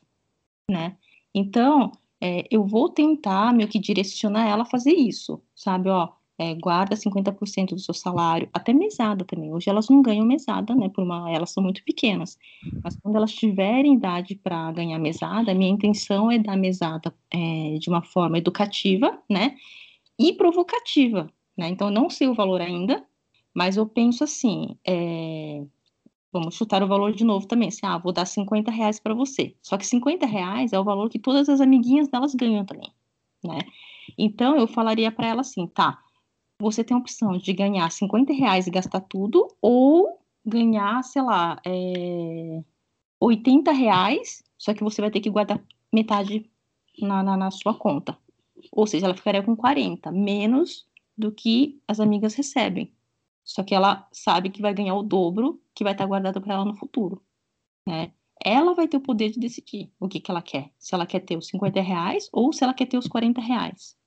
né? Então, é, eu vou tentar meio que direcionar ela a fazer isso, sabe? Ó, é, guarda 50% do seu salário, até mesada também. Hoje elas não ganham mesada, né? Por uma, elas são muito pequenas. Mas quando elas tiverem idade para ganhar mesada, minha intenção é dar mesada é, de uma forma educativa, né? E provocativa, né? Então, não sei o valor ainda, mas eu penso assim, é, vamos chutar o valor de novo também, assim, ah, vou dar 50 reais para você. Só que 50 reais é o valor que todas as amiguinhas delas ganham também, né? Então, eu falaria para ela assim, tá, você tem a opção de ganhar 50 reais e gastar tudo, ou ganhar, sei lá, é, 80 reais, só que você vai ter que guardar metade na, na, na sua conta. Ou seja, ela ficaria com 40, menos do que as amigas recebem. Só que ela sabe que vai ganhar o dobro que vai estar guardado para ela no futuro. Né? Ela vai ter o poder de decidir o que, que ela quer. Se ela quer ter os 50 reais ou se ela quer ter os 40 reais.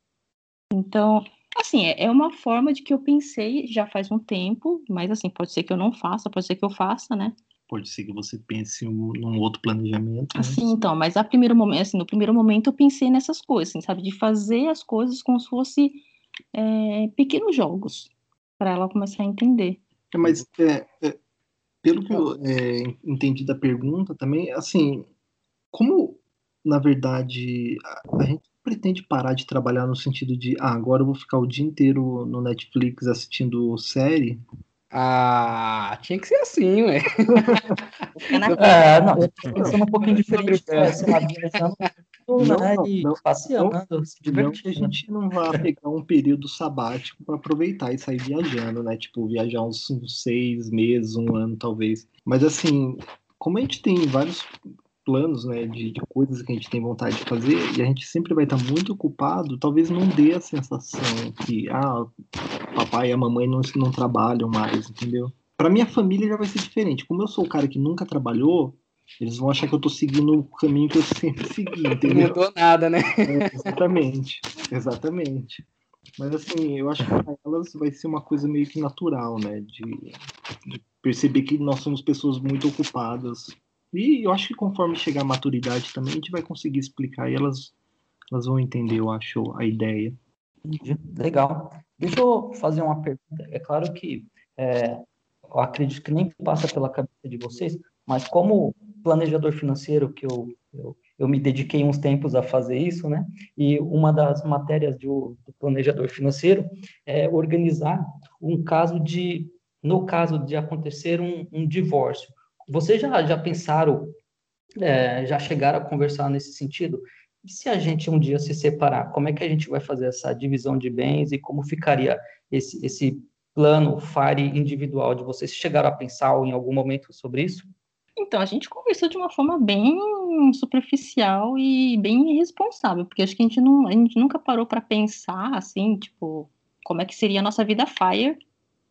Então, assim, é, é uma forma de que eu pensei já faz um tempo, mas assim, pode ser que eu não faça, pode ser que eu faça, né? Pode ser que você pense num outro planejamento. Né? Assim, então, mas a primeiro momento, assim, no primeiro momento eu pensei nessas coisas, assim, sabe? De fazer as coisas como se fosse é, pequenos jogos para ela começar a entender. É, mas é, é, pelo que eu é, entendi da pergunta também, assim, como na verdade a, a, gente pretende parar de trabalhar no sentido de ah, agora eu vou ficar o dia inteiro no Netflix assistindo série. Ah, tinha que ser assim, ué. é, não, eu tô pensando um pouquinho diferente. É, sei lá, não, né? Não, e não, passeando, não, se divertindo. a gente não vai pegar um período sabático para aproveitar e sair viajando, né? Tipo, viajar uns, uns seis meses, um ano, talvez. Mas assim, como a gente tem vários planos, né, de, de, coisas que a gente tem vontade de fazer e a gente sempre vai estar muito ocupado, talvez não dê a sensação que, ah, papai e a mamãe não, não trabalham mais, entendeu? Para minha família já vai ser diferente. Como eu sou o cara que nunca trabalhou, eles vão achar que eu tô seguindo o caminho que eu sempre segui, entendeu? Não mudou nada, né? É, exatamente, exatamente. Mas assim, eu acho que para elas vai ser uma coisa meio que natural, né? De, de, perceber que nós somos pessoas muito ocupadas. E eu acho que conforme chegar a maturidade também, a gente vai conseguir explicar e elas, elas vão entender, eu acho, a ideia. Legal. Deixa eu fazer uma pergunta. É claro que é, eu acredito que nem passa pela cabeça de vocês, mas como planejador financeiro que eu, eu, eu, me dediquei uns tempos a fazer isso, né? E uma das matérias do, do planejador financeiro é organizar um caso de, no caso de acontecer um, um divórcio. Vocês já, já pensaram, é, já chegaram a conversar nesse sentido? E se a gente um dia se separar, como é que a gente vai fazer essa divisão de bens e como ficaria esse, esse plano FARE individual de vocês? Chegaram a pensar em algum momento sobre isso? Então, a gente conversou de uma forma bem superficial e bem irresponsável, porque acho que a gente, não, a gente nunca parou para pensar, assim, tipo, como é que seria a nossa vida fire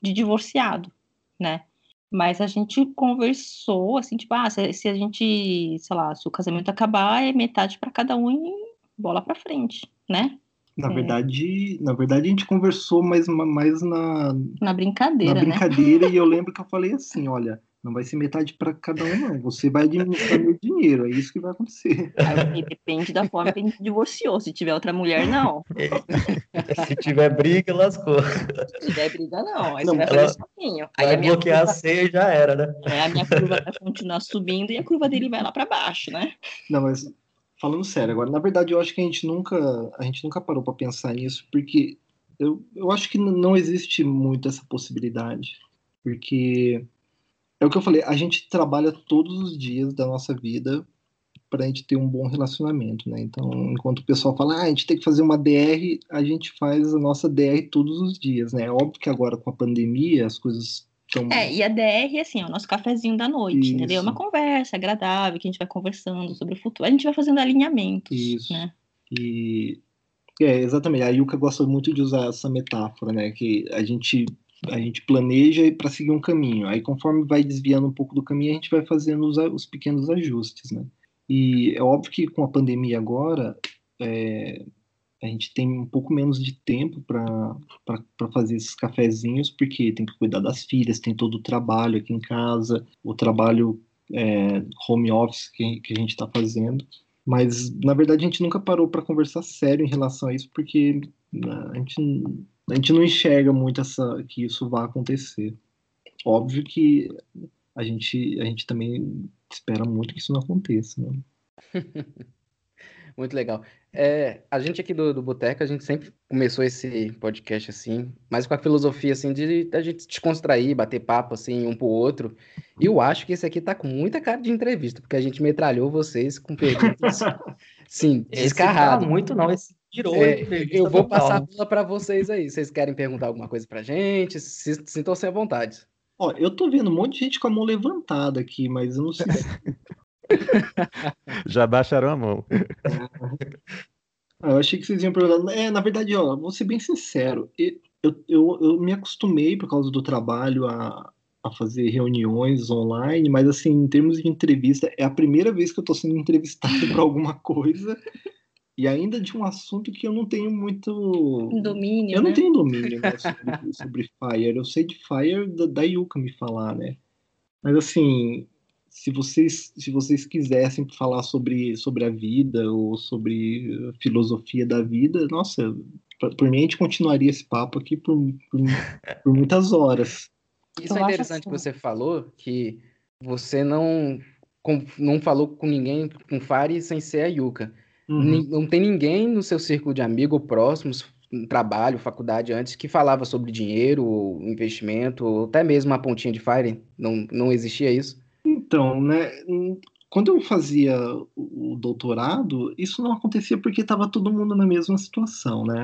de divorciado, né? Mas a gente conversou, assim, tipo, ah, se, se a gente, sei lá, se o casamento acabar, é metade para cada um e bola para frente, né? Na é. verdade, na verdade a gente conversou mais, mais na na brincadeira, na brincadeira né? e eu lembro que eu falei assim, olha, não vai ser metade para cada um, não. Você vai administrar meu dinheiro, é isso que vai acontecer. Aí, depende da forma que a gente divorciou. Se tiver outra mulher, não. Se tiver briga, lascou. Se tiver briga, não. Aí não, você vai fazer sozinho. Aí vai a bloquear curva... a ceia já era, né? Aí a minha curva vai continuar subindo e a curva dele vai lá para baixo, né? Não, mas falando sério, agora, na verdade, eu acho que a gente nunca, a gente nunca parou para pensar nisso, porque eu, eu acho que não existe muito essa possibilidade. Porque é o que eu falei, a gente trabalha todos os dias da nossa vida para a gente ter um bom relacionamento, né? Então, enquanto o pessoal fala, ah, a gente tem que fazer uma DR, a gente faz a nossa DR todos os dias, né? É óbvio que agora com a pandemia as coisas estão. É, e a DR, assim, é o nosso cafezinho da noite, Isso. entendeu? É uma conversa agradável que a gente vai conversando sobre o futuro. A gente vai fazendo alinhamentos, Isso. né? E. É, exatamente. A Yuka gosta muito de usar essa metáfora, né? Que a gente a gente planeja para seguir um caminho. Aí, conforme vai desviando um pouco do caminho, a gente vai fazendo os, os pequenos ajustes, né? E é óbvio que com a pandemia agora, é, a gente tem um pouco menos de tempo para fazer esses cafezinhos, porque tem que cuidar das filhas, tem todo o trabalho aqui em casa, o trabalho é, home office que, que a gente está fazendo. Mas, na verdade, a gente nunca parou para conversar sério em relação a isso, porque né, a gente a gente não enxerga muito essa, que isso vai acontecer. Óbvio que a gente, a gente também espera muito que isso não aconteça, né? Muito legal. É, a gente aqui do, do Boteco, a gente sempre começou esse podcast assim, mas com a filosofia assim de a gente descontrair, bater papo assim um pro outro. E eu acho que esse aqui tá com muita cara de entrevista, porque a gente metralhou vocês com perguntas sim, descarrado. Tá muito não, esse tirou. É, eu vou passar a bola para vocês aí. Vocês querem perguntar alguma coisa pra gente? Sintam-se à vontade. Ó, eu tô vendo um monte de gente com a mão levantada aqui, mas eu não sei. Já baixaram a mão. Ah, eu achei que vocês iam perguntar. É, na verdade, ó, vou ser bem sincero. Eu, eu, eu me acostumei, por causa do trabalho, a, a fazer reuniões online, mas, assim, em termos de entrevista, é a primeira vez que eu estou sendo entrevistado para alguma coisa. E ainda de um assunto que eu não tenho muito. Domínio. Eu né? não tenho domínio né, sobre, sobre Fire. Eu sei de Fire da, da Yuka me falar, né? Mas assim, se vocês, se vocês quisessem falar sobre, sobre a vida ou sobre filosofia da vida, nossa, por mim a gente continuaria esse papo aqui por, por, por muitas horas. Isso é interessante que você falou, que você não, com, não falou com ninguém com Fari sem ser a Yuka. Uhum. Não tem ninguém no seu círculo de amigos próximos, trabalho, faculdade antes, que falava sobre dinheiro, investimento, ou até mesmo uma pontinha de Fire? Não, não existia isso? Então, né? Quando eu fazia o doutorado, isso não acontecia porque estava todo mundo na mesma situação, né?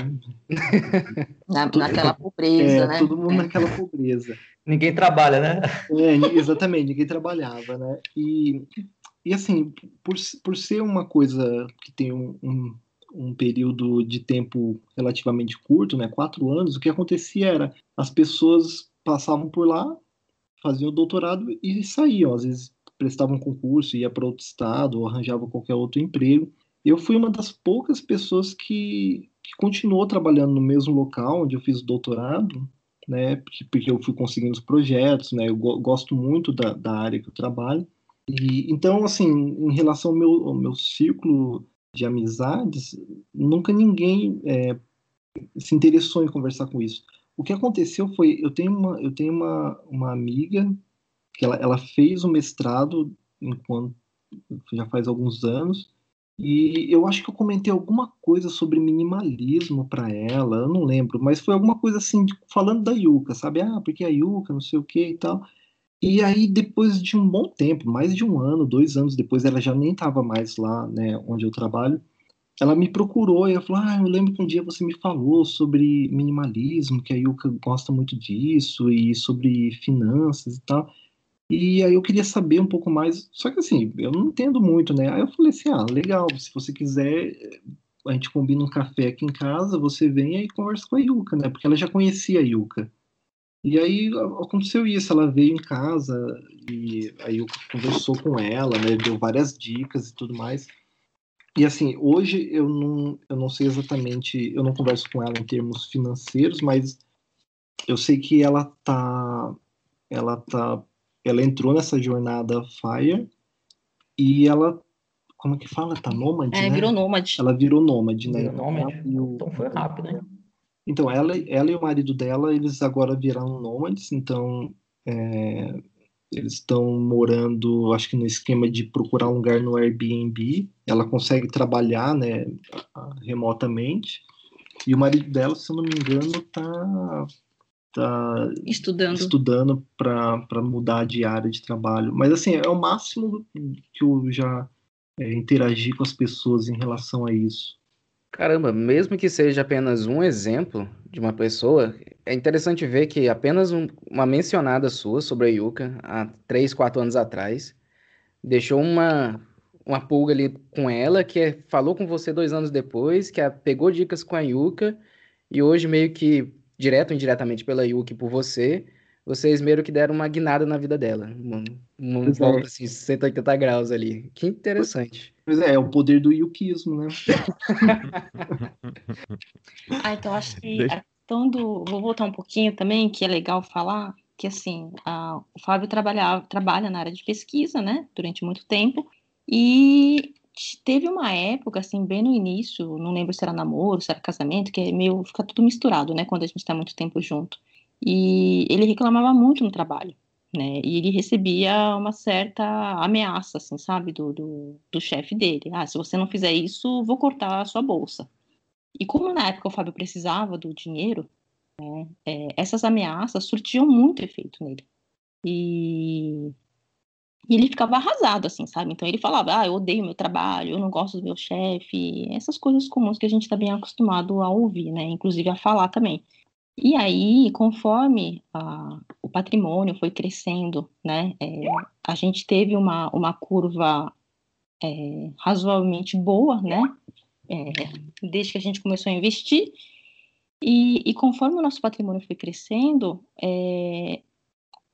Na, naquela pobreza, é, né? Todo mundo naquela pobreza. Ninguém trabalha, né? É, exatamente, ninguém trabalhava, né? E, e assim, por, por ser uma coisa que tem um, um, um período de tempo relativamente curto, né? Quatro anos, o que acontecia era as pessoas passavam por lá, faziam o doutorado e saíam. Às vezes prestavam concurso, ia para outro estado ou arranjavam qualquer outro emprego. Eu fui uma das poucas pessoas que, que continuou trabalhando no mesmo local onde eu fiz o doutorado, né? Porque, porque eu fui conseguindo os projetos, né? Eu go gosto muito da, da área que eu trabalho. E, então, assim, em relação ao meu, ao meu círculo de amizades, nunca ninguém é, se interessou em conversar com isso. O que aconteceu foi, eu tenho uma, eu tenho uma, uma amiga que ela, ela fez o mestrado enquanto já faz alguns anos e eu acho que eu comentei alguma coisa sobre minimalismo para ela, eu não lembro, mas foi alguma coisa assim, falando da Yuka, sabe? Ah, porque a Yuka, não sei o que e tal. E aí, depois de um bom tempo, mais de um ano, dois anos depois, ela já nem estava mais lá, né, onde eu trabalho ela me procurou e falou: Ah, eu lembro que um dia você me falou sobre minimalismo, que a Yuka gosta muito disso, e sobre finanças e tal. E aí eu queria saber um pouco mais. Só que assim, eu não entendo muito, né? Aí eu falei assim: ah, legal, se você quiser, a gente combina um café aqui em casa, você vem e conversa com a Yuka, né? Porque ela já conhecia a Yuka. E aí aconteceu isso, ela veio em casa e aí eu conversou com ela, né? Deu várias dicas e tudo mais. E assim, hoje eu não, eu não sei exatamente, eu não converso com ela em termos financeiros, mas eu sei que ela tá, ela tá, ela entrou nessa jornada Fire e ela, como é que fala? Tá nômade, É, né? virou nômade. Ela virou nômade, né? Virou nômade. Então foi rápido, né? Então, ela, ela e o marido dela, eles agora viraram nômades, então é, eles estão morando, acho que no esquema de procurar um lugar no Airbnb. Ela consegue trabalhar, né, remotamente. E o marido dela, se eu não me engano, tá, tá estudando, estudando para mudar de área de trabalho. Mas assim, é o máximo que eu já é, interagi com as pessoas em relação a isso. Caramba, mesmo que seja apenas um exemplo de uma pessoa, é interessante ver que apenas um, uma mencionada sua sobre a Yuka, há 3, 4 anos atrás, deixou uma, uma pulga ali com ela, que é, falou com você dois anos depois, que a, pegou dicas com a Yuka, e hoje meio que, direto ou indiretamente pela Yuka e por você, vocês meio que deram uma guinada na vida dela. Uma, uma volta assim, 180 graus ali. Que interessante. Pois é, é o poder do yukismo, né? Ah, então acho que Deixa- a questão do. Vou voltar um pouquinho também, que é legal falar, que assim, a- o Fábio trabalhava, trabalha na área de pesquisa, né, durante muito tempo, e teve uma época, assim, bem no início, não lembro se era namoro, se era casamento, que é meio, fica tudo misturado, né, quando a gente tá muito tempo junto. E ele reclamava muito no trabalho, né, e ele recebia uma certa ameaça, assim, sabe, do, do, do chefe dele. Ah, se você não fizer isso, vou cortar a sua bolsa. E como na época o Fábio precisava do dinheiro, né, é, essas ameaças surtiam muito efeito nele. E e ele ficava arrasado, assim, sabe? Então ele falava, ah, eu odeio meu trabalho, eu não gosto do meu chefe, essas coisas comuns que a gente está bem acostumado a ouvir, né? Inclusive a falar também. E aí, conforme a, o patrimônio foi crescendo, né? É, a gente teve uma, uma curva é, razoavelmente boa, né? É, desde que a gente começou a investir. E, e conforme o nosso patrimônio foi crescendo, é,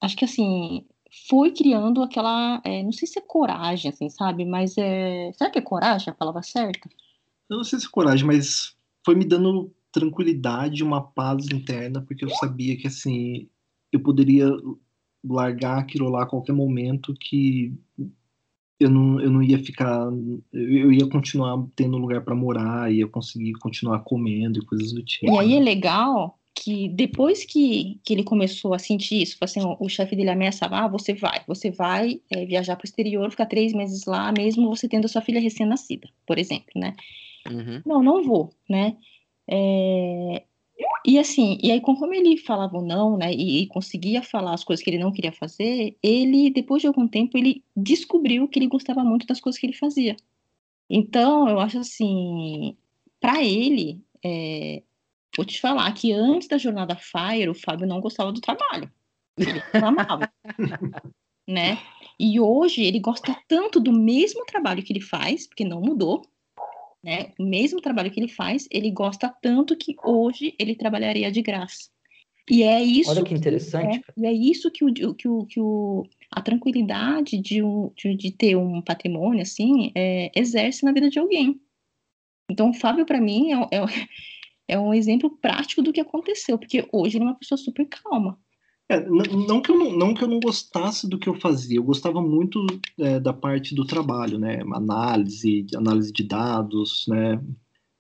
acho que assim, foi criando aquela, é, não sei se é coragem, assim, sabe? Mas é, será que é coragem a palavra certa? Eu não sei se é coragem, mas foi me dando tranquilidade, uma paz interna, porque eu sabia que, assim, eu poderia largar aquilo lá a qualquer momento que eu não, eu não ia ficar, eu ia continuar tendo lugar para morar, ia conseguir continuar comendo e coisas do tipo. E aí é legal que depois que, que ele começou a sentir isso, assim, o, o chefe dele ameaçava, ah, você vai, você vai é, viajar para o exterior, ficar três meses lá, mesmo você tendo a sua filha recém-nascida, por exemplo, né? Uhum. Não, não vou, né? É, e assim, e aí conforme ele falava não, né, e, e, conseguia falar as coisas que ele não queria fazer, ele, depois de algum tempo, ele descobriu que ele gostava muito das coisas que ele fazia. Então, eu acho assim, para ele, é, Vou te falar que antes da jornada Fire, o Fábio não gostava do trabalho. Ele amava. né? E hoje ele gosta tanto do mesmo trabalho que ele faz, porque não mudou, né? O mesmo trabalho que ele faz, ele gosta tanto que hoje ele trabalharia de graça. E é isso. Olha que interessante. Que, é, e é isso que, o, que, o, que o, a tranquilidade de, um, de, de ter um patrimônio assim é, exerce na vida de alguém. Então, o Fábio, para mim, é, é, é um exemplo prático do que aconteceu, porque hoje ele é uma pessoa super calma. É, não, que eu não, não, que eu não gostasse do que eu fazia, eu gostava muito é, da parte do trabalho, né? Análise, análise de dados, né?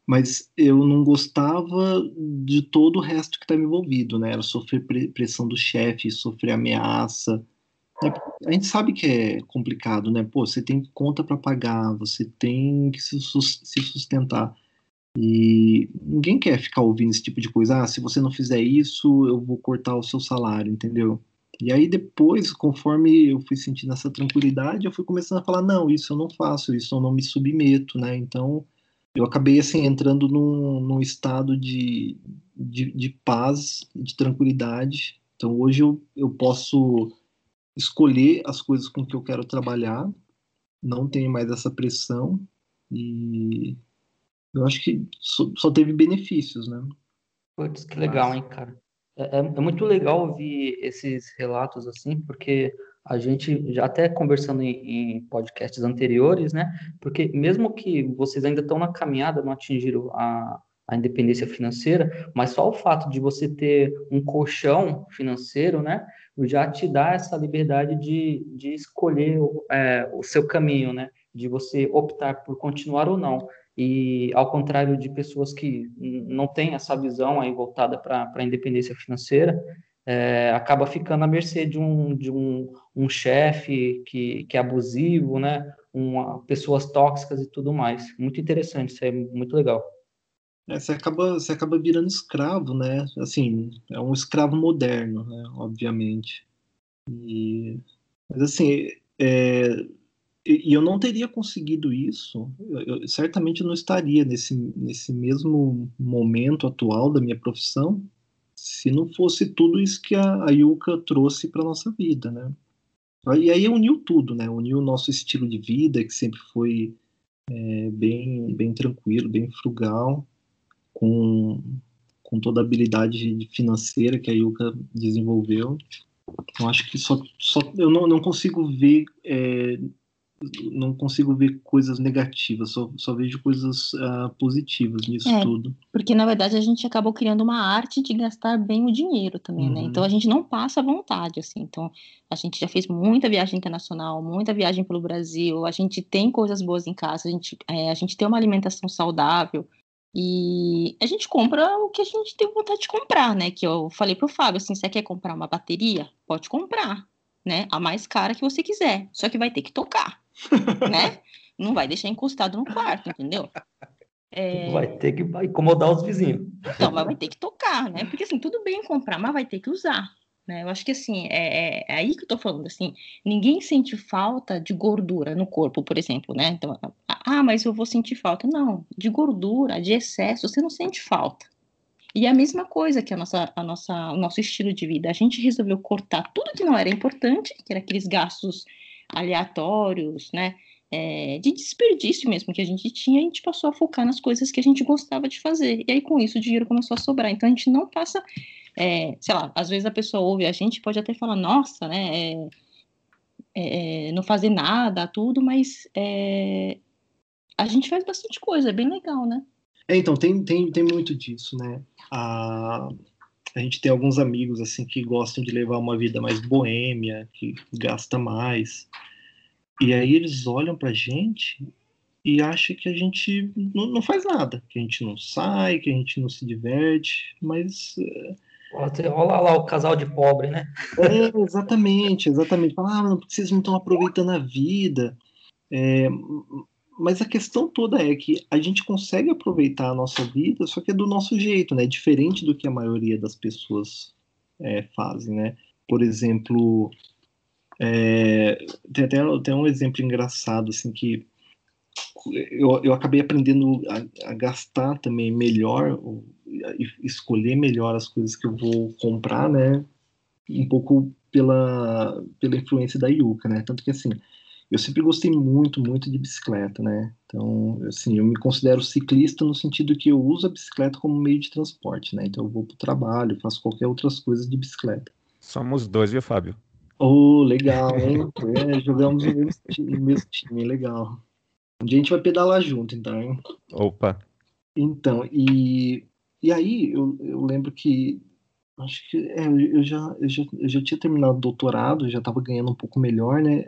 Mas eu não gostava de todo o resto que estava envolvido, né? Era sofrer pressão do chefe, sofrer ameaça. Né? A gente sabe que é complicado, né? Pô, você tem conta para pagar, você tem que se sustentar. E ninguém quer ficar ouvindo esse tipo de coisa. Ah, se você não fizer isso, eu vou cortar o seu salário, entendeu? E aí depois, conforme eu fui sentindo essa tranquilidade, eu fui começando a falar, não, isso eu não faço, isso eu não me submeto, né? Então, eu acabei, assim, entrando num, num estado de, de, de paz, de tranquilidade. Então, hoje eu, eu posso escolher as coisas com que eu quero trabalhar, não tenho mais essa pressão e eu acho que só, só teve benefícios, né? Putz, que legal, hein, cara. É, é, é, muito legal ouvir esses relatos assim, porque a gente já até conversando em, em, podcasts anteriores, né? Porque mesmo que vocês ainda estão na caminhada, não atingiram a, a independência financeira, mas só o fato de você ter um colchão financeiro, né? Já te dá essa liberdade de, de escolher é, o seu caminho, né? De você optar por continuar ou não. E ao contrário de pessoas que não têm essa visão aí voltada para a independência financeira, é, acaba ficando à mercê de um, de um, um chefe que, que é abusivo, né? Uma, pessoas tóxicas e tudo mais. Muito interessante, isso é muito legal. É, você, acaba, você acaba virando escravo, né? Assim, é um escravo moderno, né? Obviamente. E, mas assim, é, e eu não teria conseguido isso, eu, eu, certamente eu não estaria nesse, nesse mesmo momento atual da minha profissão se não fosse tudo isso que a, a Yuka trouxe para nossa vida, né? E aí uniu tudo, né? Uniu o nosso estilo de vida, que sempre foi é, bem, bem tranquilo, bem frugal, com, com toda a habilidade financeira que a Yuka desenvolveu. Eu acho que só, só eu não, não consigo ver é, não consigo ver coisas negativas, só, só vejo coisas uh, positivas nisso é, tudo. Porque, na verdade, a gente acabou criando uma arte de gastar bem o dinheiro também, né? uhum. né? Então, a gente não passa vontade, assim. Então, a gente já fez muita viagem internacional, muita viagem pelo Brasil, a gente tem coisas boas em casa, a gente, é, a gente tem uma alimentação saudável, e a gente compra o que a gente tem vontade de comprar, né? Que eu falei pro Fábio, assim, você quer comprar uma bateria? Pode comprar, né? A mais cara que você quiser. Só que vai ter que tocar. né? Não vai deixar encostado no quarto, entendeu? É... Vai ter que incomodar os vizinhos. Então, mas vai ter que tocar, né? Porque assim, tudo bem comprar, mas vai ter que usar. Né? Eu acho que assim, é, é, é, aí que eu tô falando, assim, ninguém sente falta de gordura no corpo, por exemplo, né? Então, ah, mas eu vou sentir falta. Não, de gordura, de excesso, você não sente falta. E a mesma coisa que a nossa, a nossa, o nosso estilo de vida. A gente resolveu cortar tudo que não era importante, que era aqueles gastos aleatórios, né? É, de desperdício mesmo que a gente tinha, a gente passou a focar nas coisas que a gente gostava de fazer. E aí, com isso, o dinheiro começou a sobrar. Então, a gente não passa, é, sei lá, às vezes a pessoa ouve a gente, pode até falar, nossa, né, é, é não fazer nada, tudo, mas é, a gente faz bastante coisa, é bem legal, né? É, então, tem, tem, tem muito disso, né? A gente tem alguns amigos assim que gostam de levar uma vida mais boêmia, que gasta mais. E aí eles olham pra gente e acham que a gente não, não faz nada, que a gente não sai, que a gente não se diverte, mas. Olha lá o casal de pobre, né? É, exatamente, exatamente. Falar, ah, vocês não estão aproveitando a vida. É, mas a questão toda é que a gente consegue aproveitar a nossa vida, só que é do nosso jeito, né? Diferente do que a maioria das pessoas é, fazem, né? Por exemplo, é, tem até tem um exemplo engraçado, assim, que eu, eu acabei aprendendo a, a gastar também melhor, escolher melhor as coisas que eu vou comprar, né? Um pouco pela, pela influência da Yuka, né? Tanto que, assim, eu sempre gostei muito, muito de bicicleta, né? Então, assim, eu me considero ciclista no sentido que eu uso a bicicleta como meio de transporte, né? Então eu vou para o trabalho, faço qualquer outras coisas de bicicleta. Somos dois, viu, Fábio? Oh, legal, hein? é, jogamos no mesmo, time, no mesmo time, legal. Um dia a gente vai pedalar junto, então, hein? Opa! Então, e, e aí eu, eu lembro que acho que é, eu, já, eu, já, eu já tinha terminado o doutorado, já estava ganhando um pouco melhor, né?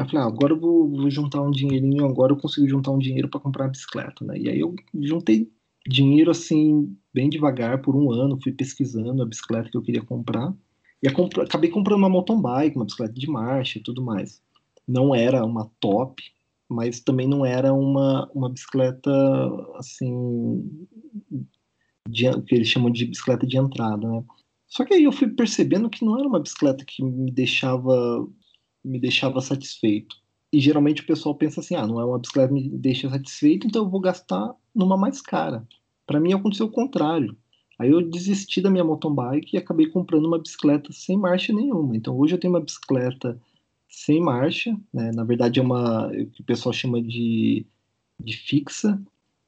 Eu falei, ah, agora eu vou, vou, juntar um dinheirinho, agora eu consigo juntar um dinheiro para comprar a bicicleta, né? E aí eu juntei dinheiro assim, bem devagar, por um ano, fui pesquisando a bicicleta que eu queria comprar. E acabei comprando uma mountain bike, uma bicicleta de marcha e tudo mais. Não era uma top, mas também não era uma, uma bicicleta assim, de, que eles chamam de bicicleta de entrada, né? Só que aí eu fui percebendo que não era uma bicicleta que me deixava me deixava satisfeito. E geralmente o pessoal pensa assim: ah, não é uma bicicleta que me deixa satisfeito, então eu vou gastar numa mais cara. Para mim aconteceu o contrário. Aí eu desisti da minha mountain bike e acabei comprando uma bicicleta sem marcha nenhuma. Então hoje eu tenho uma bicicleta sem marcha, né? na verdade é uma que o pessoal chama de, de fixa,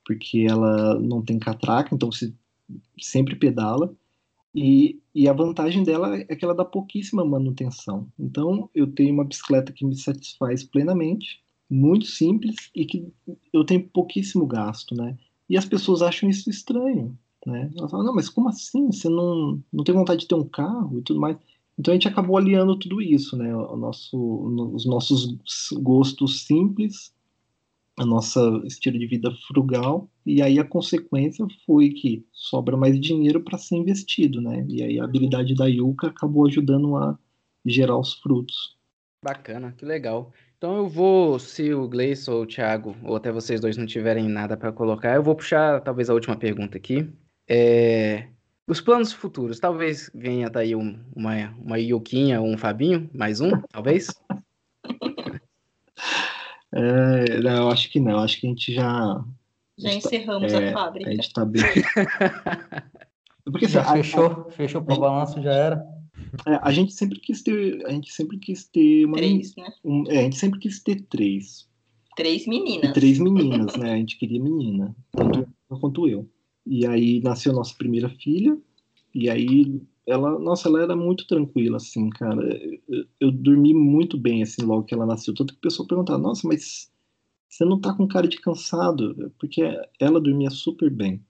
porque ela não tem catraca, então você sempre pedala. E, e a vantagem dela é que ela dá pouquíssima manutenção. Então, eu tenho uma bicicleta que me satisfaz plenamente, muito simples e que eu tenho pouquíssimo gasto, né? E as pessoas acham isso estranho, né? Elas falam, não, mas como assim? Você não, não tem vontade de ter um carro e tudo mais? Então a gente acabou aliando tudo isso, né? O nosso, os nossos gostos simples a nossa estilo de vida frugal e aí a consequência foi que sobra mais dinheiro para ser investido, né? E aí a habilidade da Yuka acabou ajudando a gerar os frutos. Bacana, que legal. Então eu vou, se o Gleison ou o Thiago, ou até vocês dois não tiverem nada para colocar, eu vou puxar talvez a última pergunta aqui. É... Os planos futuros, talvez venha daí um, uma, uma Yuquinha ou um Fabinho, mais um, talvez? É, não, acho que não. Acho que a gente já. Já tá, encerramos é, a fábrica. A gente está bem. Porque, já assim, fechou, a, fechou para o balanço, já era. É, a gente sempre quis ter. A gente sempre quis ter uma. Três, né? Um, é, a gente sempre quis ter três. Três meninas. E três meninas, né? A gente queria menina, tanto quanto eu. E aí nasceu nossa primeira filha, e aí ela, nossa, ela era muito tranquila, assim, cara. Eu, eu, dormi muito bem, assim, logo que ela nasceu. Tanto que o pessoal perguntava, nossa, mas você não tá com cara de cansado? Porque ela dormia super bem.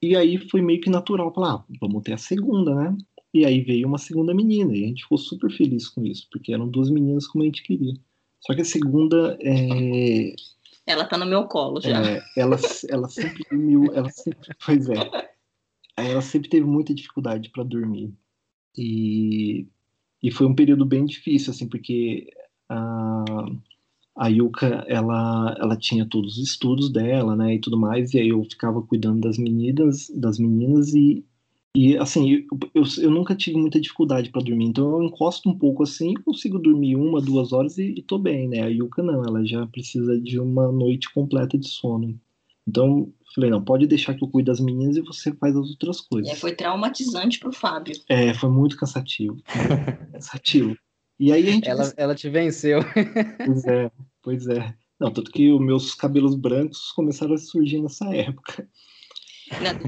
E aí foi meio que natural falar, ah, vamos ter a segunda, né? E aí veio uma segunda menina, e a gente ficou super feliz com isso, porque eram duas meninas como a gente queria. Só que a segunda é. Ela tá no meu colo já. É, ela, ela sempre dormiu, ela sempre. Pois é. Ela sempre teve muita dificuldade para dormir. E, e foi um período bem difícil, assim, porque a, a Yuka, ela, ela tinha todos os estudos dela, né, e tudo mais, e aí eu ficava cuidando das meninas, das meninas e, e assim, eu, eu, eu nunca tive muita dificuldade para dormir, então eu encosto um pouco assim, consigo dormir uma, duas horas e, e tô bem, né, a Yuka não, ela já precisa de uma noite completa de sono. Então, falei, não, pode deixar que eu cuide das meninas e você faz as outras coisas. É, foi traumatizante pro Fábio. É, foi muito cansativo. Muito cansativo. E aí a gente. Ela, ela te venceu. Pois é, pois é. Não, tanto que os meus cabelos brancos começaram a surgir nessa época.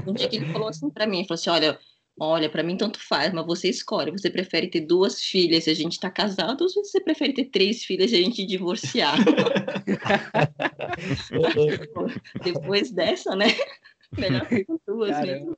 Um dia que ele falou assim para mim, falou assim, olha, olha, para mim tanto faz, mas você escolhe, você prefere ter duas filhas e a gente tá casado ou você prefere ter três filhas e a gente divorciar? Depois dessa, né? Melhor ter duas Caramba. mesmo.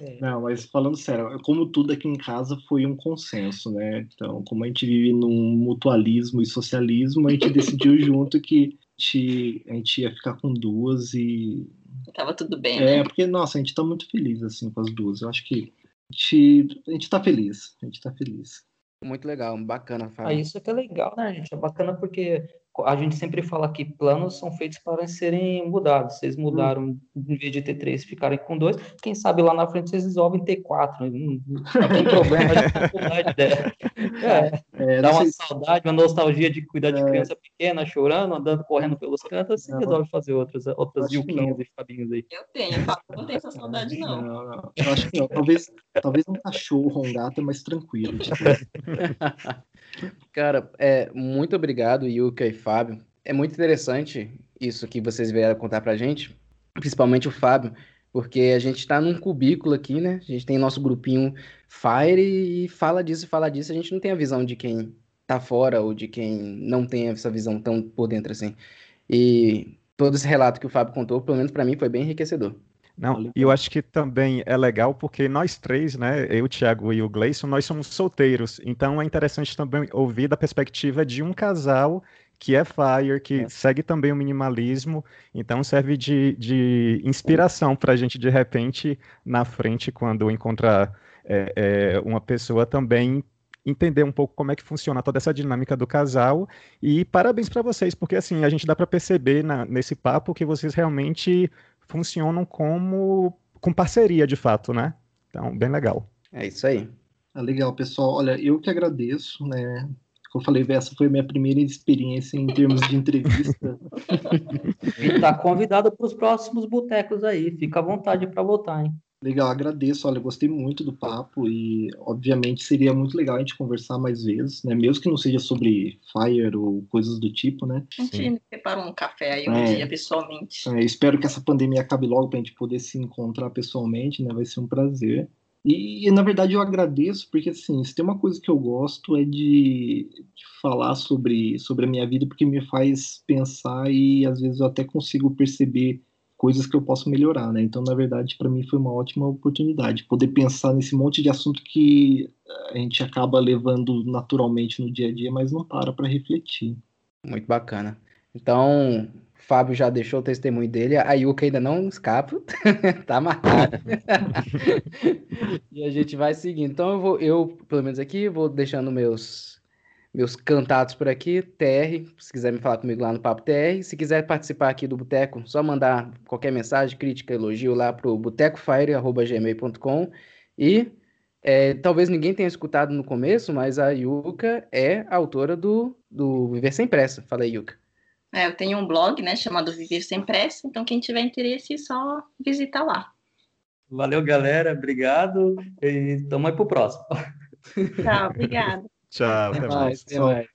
É. Não, mas falando sério, como tudo aqui em casa foi um consenso, né? Então, como a gente vive num mutualismo e socialismo, a gente decidiu junto que a gente, a gente ia ficar com duas e. Tava tudo bem, é, né? porque, nossa, a gente tá muito feliz, assim, com as duas. Eu acho que gente, a gente tá feliz. A gente tá feliz. Muito legal, bacana, Fábio. Ah, isso é que é legal, né, gente? É bacana porque a gente sempre fala que planos são feitos para serem mudados. Vocês mudaram, hum. em vez de ter três, ficarem com dois. Quem sabe lá na frente vocês resolvem ter quatro. Não, não tem problema de dificuldade dela. É, é, dá uma saudade, uma nostalgia de cuidar de é. criança pequena, chorando, andando, correndo pelos cantos. Você resolve fazer outras, outras Yuquinhas e Fabinhos aí. Eu tenho, não tenho essa saudade, não. não, não. Eu acho que não. Talvez, talvez um cachorro, um gato é mais tranquilo. Tipo. Cara, é, muito obrigado, Yuka e Fábio. É muito interessante isso que vocês vieram contar pra gente, principalmente o Fábio, porque a gente está num cubículo aqui, né? A gente tem nosso grupinho Fire e fala disso e fala disso. A gente não tem a visão de quem tá fora ou de quem não tem essa visão tão por dentro assim. E todo esse relato que o Fábio contou, pelo menos para mim, foi bem enriquecedor. Não, e eu acho que também é legal porque nós três, né, eu, o Thiago e o Gleison, nós somos solteiros, então é interessante também ouvir da perspectiva de um casal que é Fire, que é. segue também o minimalismo, então serve de, de inspiração para a gente, de repente, na frente, quando encontrar é, é, uma pessoa também entender um pouco como é que funciona toda essa dinâmica do casal. E parabéns para vocês, porque assim, a gente dá para perceber na, nesse papo que vocês realmente funcionam como com parceria de fato, né? Então, bem legal. É isso aí. É legal, pessoal. Olha, eu que agradeço, né? Eu falei, essa foi a minha primeira experiência em termos de entrevista. e tá convidado para os próximos botecos aí. Fica à vontade para voltar, hein? Legal, agradeço. Olha, gostei muito do papo e, obviamente, seria muito legal a gente conversar mais vezes, né? Mesmo que não seja sobre Fire ou coisas do tipo, né? A gente prepara um café aí um é, dia, pessoalmente. É, espero que essa pandemia acabe logo para a gente poder se encontrar pessoalmente, né? Vai ser um prazer. E, na verdade, eu agradeço, porque, assim, se tem uma coisa que eu gosto é de, de falar sobre, sobre a minha vida, porque me faz pensar e, às vezes, eu até consigo perceber coisas que eu posso melhorar, né? Então, na verdade, para mim foi uma ótima oportunidade poder pensar nesse monte de assunto que a gente acaba levando naturalmente no dia a dia, mas não para para refletir. Muito bacana. Então, Fábio já deixou o testemunho dele, a Yuka ainda não escapa, tá marcado. e a gente vai seguindo. Então, eu, vou, eu, pelo menos aqui, vou deixando meus meus cantados por aqui, TR, se quiser me falar comigo lá no Papo TR. Se quiser participar aqui do Boteco, só mandar qualquer mensagem, crítica, elogio lá pro botecofire.gmail.com. E é, talvez ninguém tenha escutado no começo, mas a Yuka é autora do, do Viver Sem Pressa. Fala aí, Yuka. É, eu tenho um blog, né, chamado Viver Sem Pressa, então quem tiver interesse, é só visitar lá. Valeu, galera, obrigado e tamo aí pro próximo. Tchau, obrigado. Tchau, até, até mais. mais.